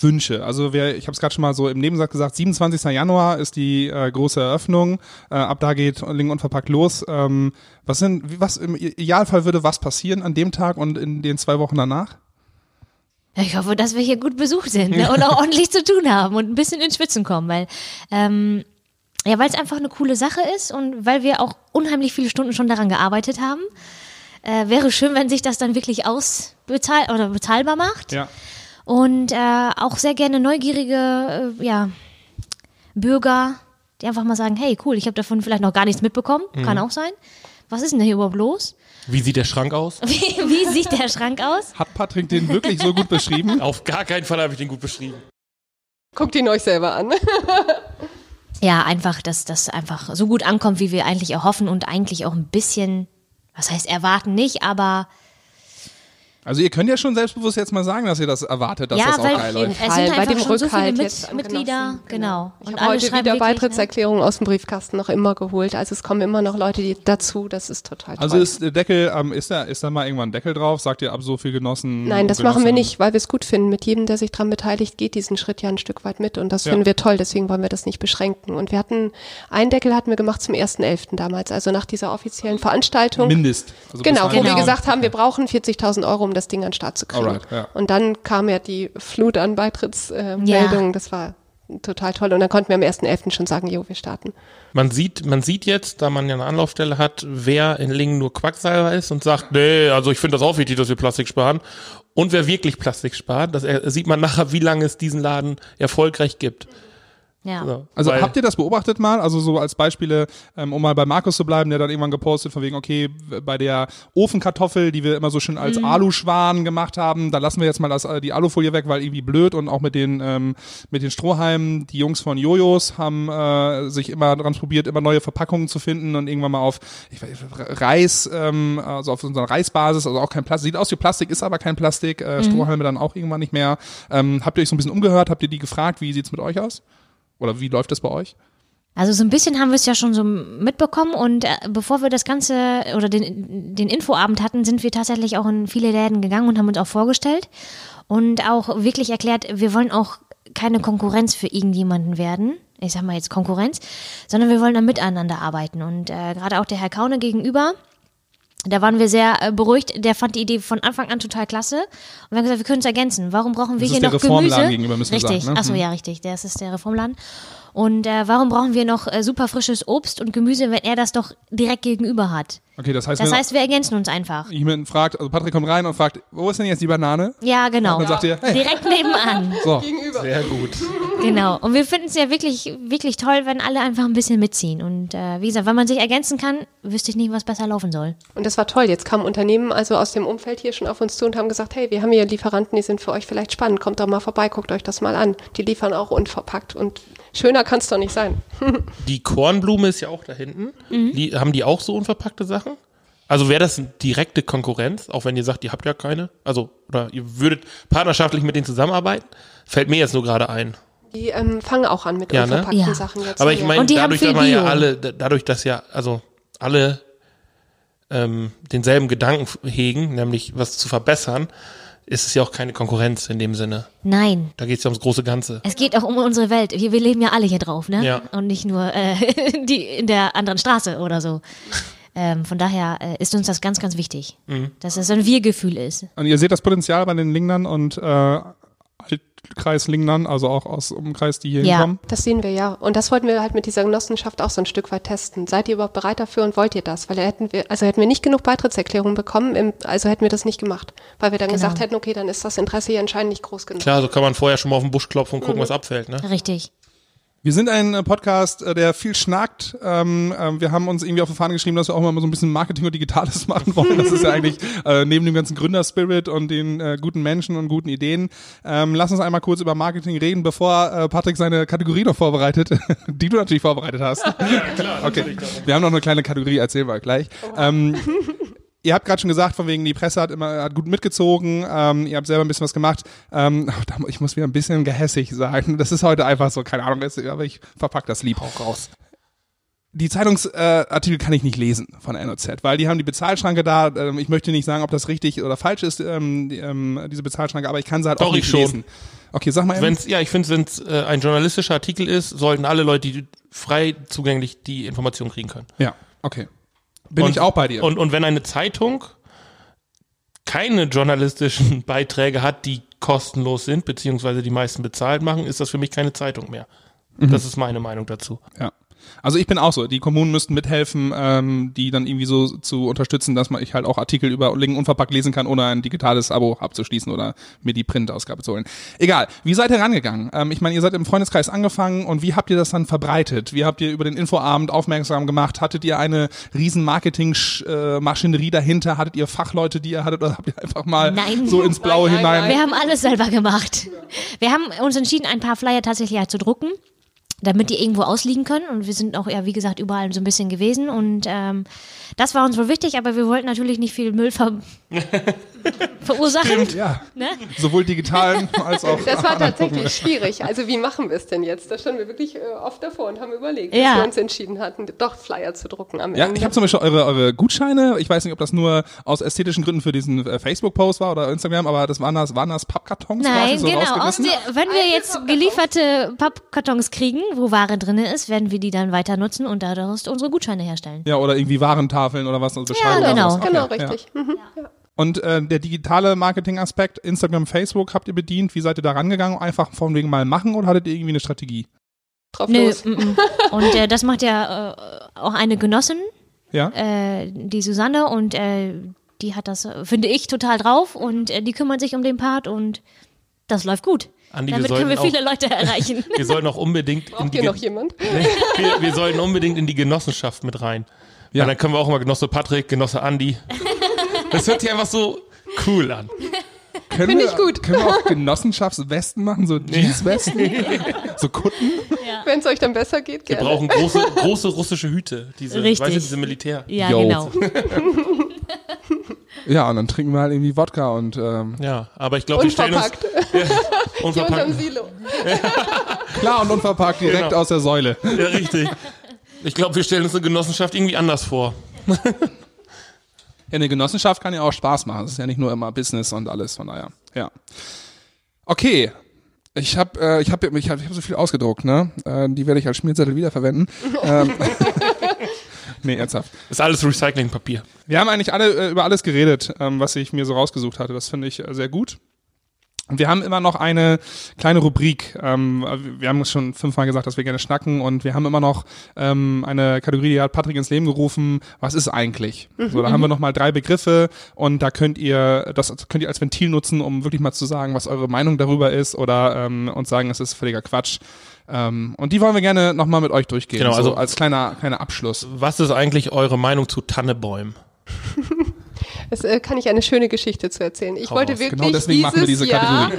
Wünsche? Also wer, ich habe es gerade schon mal so im Nebensatz gesagt, 27. Januar ist die äh, große Eröffnung. Äh, ab da geht Link unverpackt los. Ähm, was sind, was im Idealfall würde was passieren an dem Tag und in den zwei Wochen danach? Ich hoffe, dass wir hier gut besucht sind ne? (laughs) und auch ordentlich zu tun haben und ein bisschen ins Schwitzen kommen, weil ähm, ja, weil es einfach eine coole Sache ist und weil wir auch unheimlich viele Stunden schon daran gearbeitet haben. Äh, wäre schön, wenn sich das dann wirklich ausbezahl oder bezahlbar macht. Ja. Und äh, auch sehr gerne neugierige, äh, ja, Bürger, die einfach mal sagen, hey, cool, ich habe davon vielleicht noch gar nichts mitbekommen, Mhm. kann auch sein. Was ist denn hier überhaupt los? Wie sieht der Schrank aus? (laughs) Wie, wie sieht der Schrank aus? Hat Patrick den wirklich so gut beschrieben? (laughs) Auf gar keinen Fall habe ich den gut beschrieben. Guckt ihn euch selber an. (laughs) Ja, einfach, dass das einfach so gut ankommt, wie wir eigentlich erhoffen und eigentlich auch ein bisschen, was heißt erwarten nicht, aber Also ihr könnt ja schon selbstbewusst jetzt mal sagen, dass ihr das erwartet, dass ja, das auch geil läuft. es sind bei einfach dem schon so viele Rückhalt Mit jetzt Mitglieder, Genossen, genau. Ich Und habe alle heute schreiben wieder wirklich, ne? Beitrittserklärungen aus dem Briefkasten noch immer geholt. Also es kommen immer noch Leute die dazu. Das ist total toll. Also ist der Deckel, ähm, ist da, ist da mal irgendwann ein Deckel drauf? Sagt ihr ab so viel Genossen? Nein, das und machen wir nicht, weil wir es gut finden. Mit jedem, der sich daran beteiligt, geht diesen Schritt ja ein Stück weit mit und das Ja. finden wir toll. Deswegen wollen wir das nicht beschränken. Und wir hatten einen Deckel hatten wir gemacht zum 1.11. damals, also nach dieser offiziellen Veranstaltung. Mindest. Also Genau, wo wir dahin- gesagt haben, wir brauchen 40.000 Euro, um das Ding an den Start zu kriegen. Alright, ja. Und dann kam ja die Flut an Beitrittsmeldungen. Äh, Ja. Das war total toll. Und dann konnten wir am 1.11. schon sagen, jo, wir starten. Man sieht, man sieht jetzt, da man ja eine Anlaufstelle hat, wer in Lingen nur Quacksalber ist und sagt, nee, also ich finde das auch wichtig, dass wir Plastik sparen. Und wer wirklich Plastik spart, das sieht man nachher, wie lange es diesen Laden erfolgreich gibt. Ja. So, Also weil- habt ihr das beobachtet mal? Also so als Beispiele, ähm, um mal bei Markus zu bleiben, der dann irgendwann gepostet von wegen, okay, bei der Ofenkartoffel, die wir immer so schön Mhm. als Aluschwan gemacht haben, da lassen wir jetzt mal das, äh, die Alufolie weg, weil irgendwie blöd und auch mit den ähm, mit den Strohhalmen, die Jungs von Jojos haben äh, sich immer dran probiert, immer neue Verpackungen zu finden und irgendwann mal auf ich weiß, Reis, ähm, also auf so einer Reisbasis, also auch kein Plastik, sieht aus wie Plastik, ist aber kein Plastik, äh, Strohhalme dann auch irgendwann nicht mehr. Ähm, habt ihr euch so ein bisschen umgehört? Habt ihr die gefragt, wie sieht's mit euch aus? Oder wie läuft das bei euch? Also so ein bisschen haben wir es ja schon so mitbekommen und äh, bevor wir das Ganze oder den, den Infoabend hatten, sind wir tatsächlich auch in viele Läden gegangen und haben uns auch vorgestellt und auch wirklich erklärt, wir wollen auch keine Konkurrenz für irgendjemanden werden. Ich sag mal jetzt Konkurrenz, sondern wir wollen da miteinander arbeiten. Und äh, gerade auch der Herr Kaune gegenüber, da waren wir sehr äh, beruhigt. Der fand die Idee von Anfang an total klasse. Und wir haben gesagt, wir können es ergänzen. Warum brauchen wir Das hier ist der noch Reformladen Gemüse? gegenüber, müssen wir richtig. sagen, ne? Achso, Mhm. ja, richtig. Das ist der Reformladen. Und äh, warum brauchen wir noch äh, super frisches Obst und Gemüse, wenn er das doch direkt gegenüber hat? Okay, das heißt, Das heißt, wir ergänzen uns einfach. jemand fragt, also Patrick kommt rein und fragt, wo ist denn jetzt die Banane? Ja, genau. Und dann sagt ihr, hey, Direkt nebenan. so. Sehr gut. Genau. Und wir finden es ja wirklich, wirklich toll, wenn alle einfach ein bisschen mitziehen. Und äh, wie gesagt, wenn man sich ergänzen kann, wüsste ich nicht, was besser laufen soll. Und das war toll. Jetzt kamen Unternehmen also aus dem Umfeld hier schon auf uns zu und haben gesagt, hey, wir haben hier Lieferanten, die sind für euch vielleicht spannend. Kommt doch mal vorbei, guckt euch das mal an. Die liefern auch unverpackt und schöner kann es doch nicht sein. (laughs) Die Kornblume ist ja auch da hinten. Die, haben die auch so unverpackte Sachen? Also wäre das eine direkte Konkurrenz, auch wenn ihr sagt, ihr habt ja keine? Also, oder ihr würdet partnerschaftlich mit denen zusammenarbeiten? Fällt mir jetzt nur gerade ein. Die ähm, fangen auch an mit Ja, ne? unverpackten Ja. Sachen jetzt. Aber ich meine, dadurch, dass man ja alle, da- dadurch, dass ja, also alle ähm, denselben Gedanken hegen, nämlich was zu verbessern, ist es ja auch keine Konkurrenz in dem Sinne. Nein. Da geht es ja ums große Ganze. Es geht auch um unsere Welt. Wir, wir leben ja alle hier drauf, ne? Ja. Und nicht nur äh, (laughs) die in der anderen Straße oder so. Ähm, von daher äh, ist uns das ganz, ganz wichtig, Mhm. dass es ein Wir-Gefühl ist. Und ihr seht das Potenzial bei den Lingnern und äh, Altkreis Lingnern, also auch aus dem Umkreis, die hier Ja. hinkommen. Das sehen wir ja. Und das wollten wir halt mit dieser Genossenschaft auch so ein Stück weit testen. Seid ihr überhaupt bereit dafür und wollt ihr das? Weil hätten wir, also hätten wir nicht genug Beitrittserklärungen bekommen, im, also hätten wir das nicht gemacht. Weil wir dann Genau. gesagt hätten, okay, dann ist das Interesse hier anscheinend nicht groß genug. Klar, so kann man vorher schon mal auf den Busch klopfen und gucken, was abfällt. Ne? Richtig. Wir sind ein äh, Podcast, äh, der viel schnackt. Ähm, ähm, wir haben uns irgendwie auf die Fahne geschrieben, dass wir auch mal so ein bisschen Marketing und Digitales (laughs) machen wollen. Das ist ja eigentlich äh, neben dem ganzen Gründerspirit und den äh, guten Menschen und guten Ideen. Ähm, lass uns einmal kurz über Marketing reden, bevor äh, Patrick seine Kategorie noch vorbereitet, (laughs) die du natürlich vorbereitet hast. okay. Wir haben noch eine kleine Kategorie, erzählen wir gleich. Ähm, (laughs) Ihr habt gerade schon gesagt, von wegen die Presse hat immer hat gut mitgezogen. Ähm, ihr habt selber ein bisschen was gemacht. Ähm, ich muss wieder ein bisschen gehässig sein. Das ist heute einfach so, keine Ahnung, aber ich verpack das lieb auch raus. Die Zeitungsartikel äh, kann ich nicht lesen von NOZ, weil die haben die Bezahlschranke da. Ähm, ich möchte nicht sagen, ob das richtig oder falsch ist, ähm, die, ähm, diese Bezahlschranke, aber ich kann sie halt Doch, auch nicht ich schon. lesen. Okay, sag mal. Wenn's, ja, ich finde, wenn es äh, ein journalistischer Artikel ist, sollten alle Leute die frei zugänglich die Information kriegen können. Ja, okay. Bin Und- ich auch bei dir. Und, und wenn eine Zeitung keine journalistischen (laughs) Beiträge hat, die kostenlos sind, beziehungsweise die meisten bezahlt machen, ist das für mich keine Zeitung mehr. Mhm. Das ist meine Meinung dazu. Ja. Also ich bin auch so. Die Kommunen müssten mithelfen, ähm, die dann irgendwie so zu unterstützen, dass man ich halt auch Artikel über Lingen unverpackt lesen kann, ohne ein digitales Abo abzuschließen oder mir die Print-Ausgabe zu holen. Egal. Wie seid ihr rangegangen? Ähm, ich meine, ihr seid im Freundeskreis angefangen und wie habt ihr das dann verbreitet? Wie habt ihr über den Infoabend aufmerksam gemacht? Hattet ihr eine riesen Marketing-Maschinerie dahinter? Hattet ihr Fachleute, die ihr hattet, oder habt ihr einfach mal Nein. so ins Blaue (laughs) Nein, nein, hinein? Wir haben alles selber gemacht. Wir haben uns entschieden, ein paar Flyer tatsächlich halt zu drucken, damit die irgendwo ausliegen können. Und wir sind auch, ja, wie gesagt, überall so ein bisschen gewesen. Und ähm, das war uns wohl wichtig, aber wir wollten natürlich nicht viel Müll ver (laughs) verursachen. Ja, Ne? sowohl digitalen als auch. Das war (laughs) tatsächlich schwierig. Also wie machen wir es denn jetzt? Da standen wir wirklich äh, oft davor und haben überlegt, Ja. bis wir uns entschieden hatten, doch Flyer zu drucken am Ja, Ende. ich habe zum Beispiel eure, eure Gutscheine. Ich weiß nicht, ob das nur aus ästhetischen Gründen für diesen äh, Facebook-Post war oder Instagram, aber das waren das, waren das Pappkartons Nein, quasi so genau. wenn wir jetzt gelieferte Pappkartons kriegen, wo Ware drin ist, werden wir die dann weiter nutzen und daraus unsere Gutscheine herstellen. Ja, oder irgendwie Warentafeln oder was, also Beschreibung. oder genau. Okay, Genau, ja. richtig. Mhm. Ja. Und äh, der digitale Marketing-Aspekt, Instagram, Facebook, habt ihr bedient? Wie seid ihr da rangegangen? Einfach von wegen mal machen oder hattet ihr irgendwie eine Strategie? Drauf Nö, los. mm, mm. Und äh, das macht ja äh, auch eine Genossin, Ja? äh, die Susanne, und äh, die hat das, äh, finde ich, total drauf und äh, die kümmert sich um den Part und das läuft gut. Andi, wir Damit können wir viele Leute erreichen. (laughs) Wir sollten auch unbedingt in die ihr noch jemand? (laughs) wir, wir sollten unbedingt in die Genossenschaft mit rein. Ja. Ja. dann können wir auch mal Genosse Patrick, Genosse Andi. Das hört sich einfach so cool an. Können Find wir, ich gut. Können wir auch (laughs) Genossenschaftswesten machen, so Jeanswesten? so Kutten? Wenn es euch dann besser geht, Wir gerne. brauchen große, große russische Hüte. Diese, Richtig. weißt du, diese Militär. Ja, Yo. genau. Ja, und dann trinken wir halt irgendwie Wodka und ähm, Ja, aber ich glaube, wir stellen uns Unverpackt. (laughs) Hier (laughs) unterm unverpackt. Silo. (laughs) klar und unverpackt direkt Genau. aus der Säule. Ja, richtig. Ich glaube, wir stellen uns eine Genossenschaft irgendwie anders vor. Ja, eine Genossenschaft kann ja auch Spaß machen. Es ist ja nicht nur immer Business und alles, von daher. Ja. Okay. Ich habe äh, ich hab, ich hab, ich hab so viel ausgedruckt, ne? Äh, die werde ich als Schmierzettel wiederverwenden. ähm, nee, ernsthaft. Ist alles Recyclingpapier. Wir haben eigentlich alle äh, über alles geredet, ähm, was ich mir so rausgesucht hatte. Das finde ich äh, sehr gut. Und wir haben immer noch eine kleine Rubrik. Ähm, wir haben es schon fünfmal gesagt, dass wir gerne schnacken und wir haben immer noch ähm, eine Kategorie, die hat Patrick ins Leben gerufen. Was ist eigentlich? So, da haben wir noch mal drei Begriffe und da könnt ihr das könnt ihr als Ventil nutzen, um wirklich mal zu sagen, was eure Meinung darüber ist oder ähm, uns sagen, es ist völliger Quatsch. Ähm, und die wollen wir gerne noch mal mit euch durchgehen. Genau, so also- als kleiner kleiner Abschluss. Was ist eigentlich eure Meinung zu Tannebäumen? (laughs) Es äh, kann ich eine schöne Geschichte zu erzählen. Ich Hau wollte raus. wirklich Genau dieses diese Jahr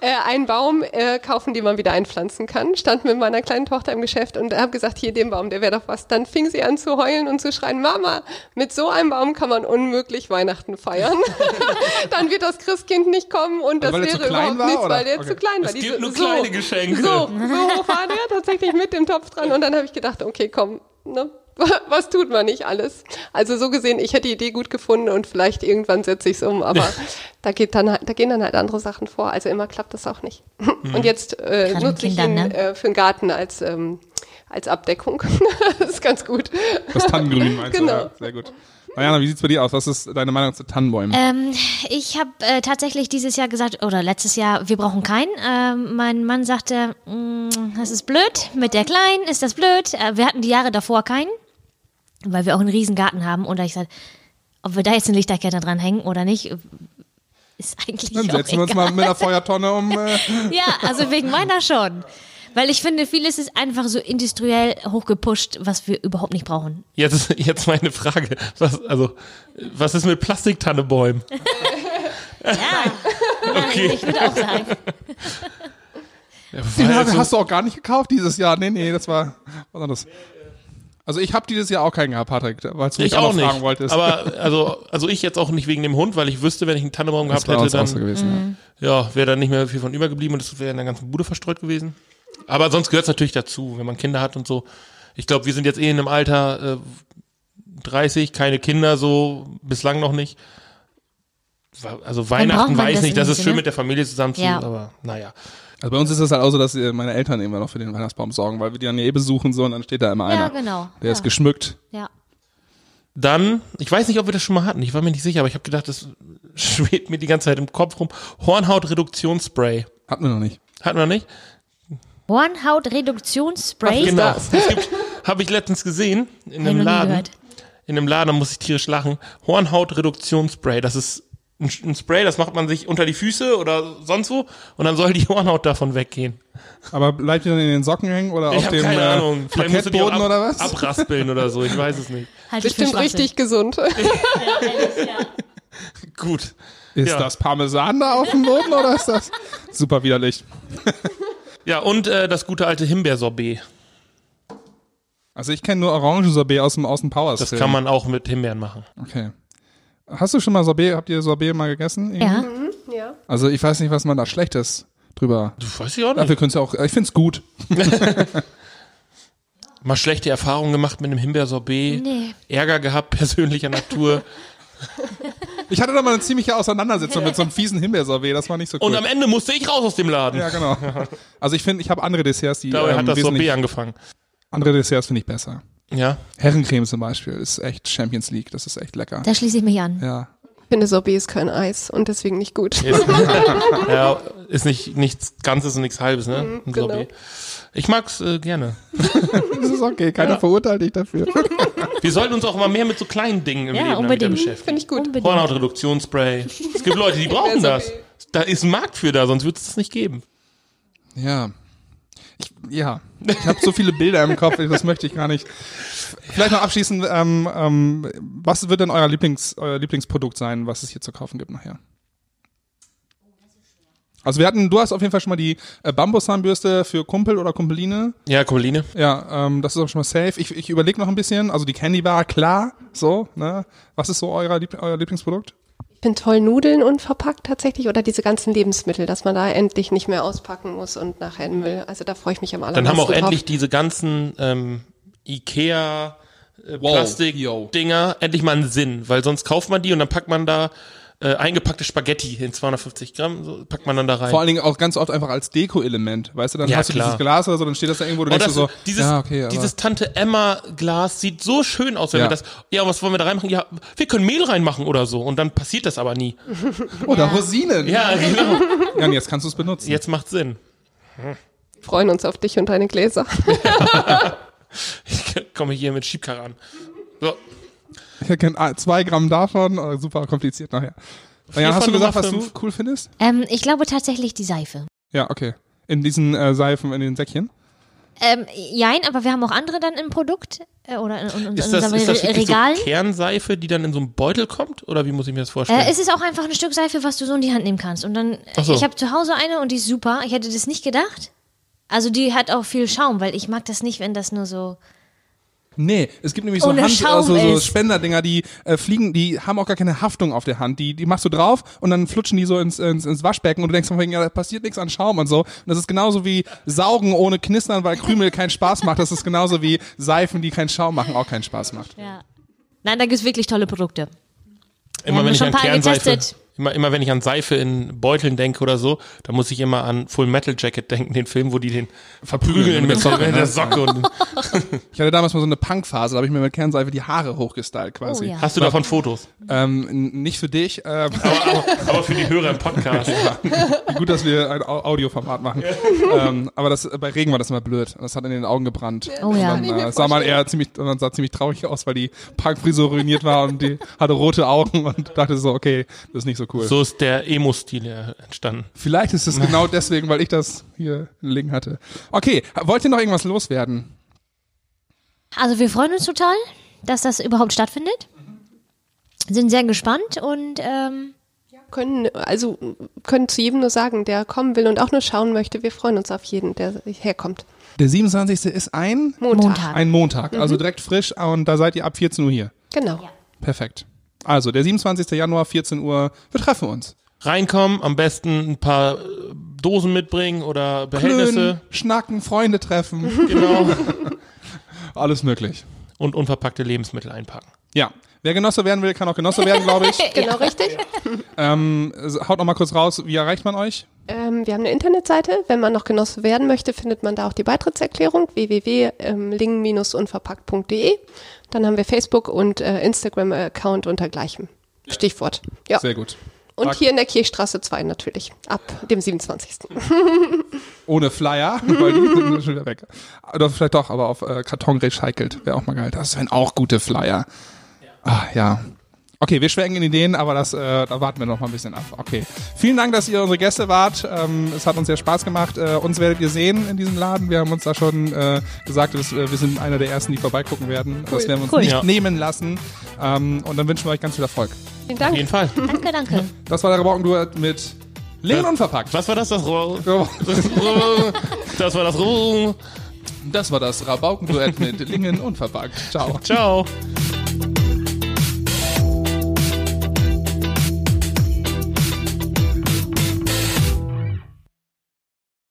äh, einen Baum äh, kaufen, den man wieder einpflanzen kann. Stand mit meiner kleinen Tochter im Geschäft und habe gesagt, hier den Baum, der wäre doch was. Dann fing sie an zu heulen und zu schreien, Mama, mit so einem Baum kann man unmöglich Weihnachten feiern. (laughs) Dann wird das Christkind nicht kommen und das wäre überhaupt war, nichts, oder? weil der Okay. zu klein war. Es gibt Diese- nur kleine Geschenke. So, so hoch war der tatsächlich mit dem Topf dran und dann habe ich gedacht, okay, komm, ne? (laughs) Was tut man nicht alles? Also so gesehen, ich hätte die Idee gut gefunden und vielleicht irgendwann setze ich es um, aber (laughs) da geht dann halt, da gehen dann halt andere Sachen vor. Also immer klappt das auch nicht. Und jetzt äh, Gerade nutze ich ihn ne? äh, für den Garten als ähm, als Abdeckung. (laughs) das ist ganz gut. Das Tannengrün meinst Genau. du? Ja, sehr gut. Mariana, wie sieht's bei dir aus? Was ist deine Meinung zu Tannenbäumen? Ähm, ich habe äh, tatsächlich dieses Jahr gesagt, oder letztes Jahr, wir brauchen keinen. Ähm, mein Mann sagte, "Mm, das ist blöd, mit der Kleinen ist das blöd. Äh, wir hatten die Jahre davor keinen, weil wir auch einen riesen Garten haben. Und da ich gesagt, ob wir da jetzt eine Lichterkette dranhängen oder nicht, ist eigentlich Dann auch setzen wir uns egal. mal mit einer Feuertonne um. Äh, (laughs) Ja, also wegen meiner schon. Weil ich finde, vieles ist einfach so industriell hochgepusht, was wir überhaupt nicht brauchen. Jetzt, jetzt meine Frage. Was, also, was ist mit Plastiktannebäumen? (laughs) Ja, Okay. ich würde auch sagen. (laughs) Ja, den hast du auch gar nicht gekauft dieses Jahr. Nee, nee, das war was anderes. Also ich habe dieses Jahr auch keinen gehabt, Patrick, weil du mich ich auch auch noch fragen nicht. wolltest. Aber also, also ich jetzt auch nicht wegen dem Hund, weil ich wüsste, wenn ich einen Tannenbaum das gehabt hätte, dann so gewesen. ja, wäre da nicht mehr viel von übergeblieben und es wäre in der ganzen Bude verstreut gewesen. Aber sonst gehört es natürlich dazu, wenn man Kinder hat und so. Ich glaube, wir sind jetzt eh in einem Alter äh, 30, keine Kinder, so bislang noch nicht. Also Weihnachten weiß nicht, das ist schön mit der Familie zusammen zu, Ja. aber naja. Also bei uns ist es halt auch so, dass äh, meine Eltern immer noch für den Weihnachtsbaum sorgen, weil wir die dann eh besuchen so und dann steht da immer einer. Ja, genau. Der ja. ist geschmückt. Ja. Dann, ich weiß nicht, ob wir das schon mal hatten, ich war mir nicht sicher, aber ich habe gedacht, das (laughs) schwebt mir die ganze Zeit im Kopf rum. Hornhautreduktionsspray. Hatten wir noch nicht. Hatten wir nicht? Hornhautreduktionsspray. Genau. (laughs) Habe ich letztens gesehen in noch einem Laden. gehört. In einem Laden, da muss ich tierisch lachen. Hornhautreduktionsspray. Das ist ein, ein Spray, das macht man sich unter die Füße oder sonst wo und dann soll die Hornhaut davon weggehen. Aber bleibt die dann in den Socken hängen oder Ich auf dem keine äh, Ahnung. Vielleicht musst du die ab, oder was? abraspeln oder so. Ich weiß es nicht. Halt Bestimmt richtig gesund. Gut. Ist Ja. das Parmesan da auf dem Boden oder ist das super widerlich? (laughs) Ja, und äh, das gute alte Himbeersorbet. Also ich kenne nur Orangensorbet aus dem, aus dem Powers Das kann man auch mit Himbeeren machen. Okay. Hast du schon mal Sorbet, habt ihr Sorbet mal gegessen? irgendwie? Ja. Ja. Also ich weiß nicht, was man da Schlechtes drüber. Du weiß ich auch nicht. Dafür könntest du auch, ich find's gut. (laughs) Mal schlechte Erfahrungen gemacht mit einem Himbeersorbet. Nee. Ärger gehabt, persönlicher Natur. (laughs) Ich hatte da mal eine ziemliche Auseinandersetzung mit so einem fiesen Himbeersorbet, das war nicht so cool. Und am Ende musste ich raus aus dem Laden. ja, genau. (laughs) Also ich finde, ich habe andere Desserts, die Ich glaube, er ähm, hat das Sorbet angefangen. andere Desserts finde ich besser. Ja. Herrencreme zum Beispiel ist echt Champions League, das ist echt lecker. Da schließe ich mich an. Ja. Ich finde, Sorbet ist kein Eis und deswegen nicht gut. Ist, (laughs) ja, ist nicht nichts Ganzes und nichts Halbes, ne? Ein genau. Sorbet. Ich mag's äh, gerne. (laughs) Das ist okay, keiner verurteilt dich dafür. (laughs) Wir sollten uns auch mal mehr mit so kleinen Dingen im Ja, Leben unbedingt. beschäftigen. Finde ich gut. Hornhautreduktionsspray. Es gibt Leute, die brauchen das. Da ist ein Markt für da, sonst wird es das nicht geben. Ja. Ich, ja. Ich habe so viele Bilder im Kopf, das möchte ich gar nicht. Vielleicht noch abschließend, ähm, ähm, was wird denn euer, Lieblings, euer Lieblingsprodukt sein, was es hier zu kaufen gibt nachher? Also wir hatten, du hast auf jeden Fall schon mal die äh, Bambuszahnbürste für Kumpel oder Kumpeline. Ja, Komeline. Ja, ähm, das ist auch schon mal safe. Ich, ich überlege noch ein bisschen. Also die Candy Bar, klar, so. Ne? Was ist so euer, euer Lieblingsprodukt? Finde toll Nudeln unverpackt tatsächlich oder diese ganzen Lebensmittel, dass man da endlich nicht mehr auspacken muss und nachher in Müll. Also da freue ich mich am allermeisten Dann haben wir auch drauf. endlich diese ganzen ähm, Ikea äh, Wow, yo. Plastik-Dinger endlich mal einen Sinn, weil sonst kauft man die und dann packt man da äh, eingepackte Spaghetti in 250 Gramm, so packt man dann da rein. Vor allen Dingen auch ganz oft einfach als Deko-Element. Weißt du, dann Ja, hast du klar. dieses Glas oder so, dann steht das da irgendwo, du Oh, denkst das, du so, dieses, ja, okay, dieses Tante Emma Glas sieht so schön aus, wenn Ja. wir das, ja, was wollen wir da reinmachen? Ja, wir können Mehl reinmachen oder so und dann passiert das aber nie. oder Rosinen. Ja, genau. (laughs) Ja, und jetzt kannst du es benutzen. Jetzt macht Sinn. freuen uns auf dich und deine Gläser. (laughs) Ich komme hier mit Schiebkarre an. So. Ich kenne ah, zwei Gramm davon, oh, super kompliziert nachher. Ja, hast du gesagt, was du cool findest? Ähm, ich glaube tatsächlich die Seife. Ja, okay. In diesen äh, Seifen, in den Säckchen. Ähm, jein, aber wir haben auch andere dann im Produkt äh, oder in, in, in Ist das, unseren ist das Re- wirklich Regalen. so Kernseife, die dann in so einem Beutel kommt? Oder wie muss ich mir das vorstellen? Äh, es ist auch einfach ein Stück Seife, was du so in die Hand nehmen kannst. Und dann, so. ich habe zu Hause eine und die ist super. Ich hätte das nicht gedacht. Also die hat auch viel Schaum, weil ich mag das nicht, wenn das nur so. Nee, es gibt nämlich so, Ohne Hand, Schaum also so ist. Spenderdinger, die äh, fliegen, die haben auch gar keine Haftung auf der Hand. Die, die machst du drauf und dann flutschen die so ins, ins, ins Waschbecken und du denkst von wegen, ja, da passiert nichts an Schaum und so. Und das ist genauso wie Saugen ohne Knistern, weil Krümel keinen Spaß macht. Das ist genauso wie Seifen, die keinen Schaum machen, auch keinen Spaß macht. Ja. Nein, da gibt's wirklich tolle Produkte. immer haben wenn ich schon an ein paar Kernseife, getestet. Immer, immer wenn ich an Seife in Beuteln denke oder so, dann muss ich immer an Full Metal Jacket denken, den Film, wo die den verprügeln mit, so, mit der Socke. Und, (laughs) Ich hatte damals mal so eine Punkphase, da habe ich mir mit Kernseife die Haare hochgestylt quasi. Oh ja. hast du davon Fotos? ähm, nicht für dich, ähm, (laughs) Aber für die Hörer im Podcast. Gut, dass wir ein Au- Audioformat machen. ähm, aber das, bei Regen war das immer blöd. Das hat in den Augen gebrannt. Oh ja. Und dann, äh, sah man eher ziemlich, und dann sah ziemlich traurig aus, weil die Punkfrisur ruiniert war und die hatte rote Augen und dachte so, okay, das ist nicht so cool. So ist der Emo-Stil ja entstanden. Vielleicht ist es (laughs) genau deswegen, weil ich das hier liegen hatte. Okay, wollt ihr noch irgendwas loswerden? Also wir freuen uns total, dass das überhaupt stattfindet. Sind sehr gespannt und ähm, Können, also können zu jedem nur sagen, der kommen will und auch nur schauen möchte, wir freuen uns auf jeden, der herkommt. Der 27. ist ein, Montag. Montag. ein Montag, also direkt frisch und da seid ihr ab 14 Uhr hier. Genau. Perfekt. Also, der 27. Januar, 14 Uhr, wir treffen uns. Reinkommen, am besten ein paar äh, Dosen mitbringen oder Behältnisse. Klönen, schnacken, Freunde treffen. (laughs) Genau. (laughs) Alles möglich. Und unverpackte Lebensmittel einpacken. Ja. Wer Genosse werden will, kann auch Genosse werden, glaube ich. (laughs) Genau richtig. ähm, haut noch mal kurz raus, wie erreicht man euch? Ähm, wir haben eine Internetseite. Wenn man noch Genosse werden möchte, findet man da auch die Beitrittserklärung www.ling-unverpackt.de. Dann haben wir Facebook und äh, Instagram-Account unter gleichem Stichwort. Ja. Sehr gut. Und hier in der Kirchstraße 2 natürlich, ab dem 27. (laughs) Ohne Flyer, (laughs) weil die sind schon wieder weg. Oder vielleicht doch, aber auf äh, Karton recycelt. Wäre auch mal geil. Das wären auch gute Flyer. Ah, ja. Okay, wir schwenken in Ideen, aber das, äh, da warten wir noch mal ein bisschen ab. Okay. Vielen Dank, dass ihr unsere Gäste wart. Ähm, es hat uns sehr Spaß gemacht. Äh, uns werdet ihr sehen in diesem Laden. Wir haben uns da schon äh, gesagt, dass, äh, wir sind einer der ersten, die vorbeigucken werden. Das werden wir uns Cool. nicht Ja. nehmen lassen. Ähm, und dann wünschen wir euch ganz viel Erfolg. Vielen Auf Dank. jeden Fall. Danke, danke. Das war der Rabaukenduett mit Lingen Was- unverpackt. Was war das? Das Rohr. (laughs) Das war das Rohr. Das war das Rabaukenduett mit Lingen unverpackt. Ciao. Ciao.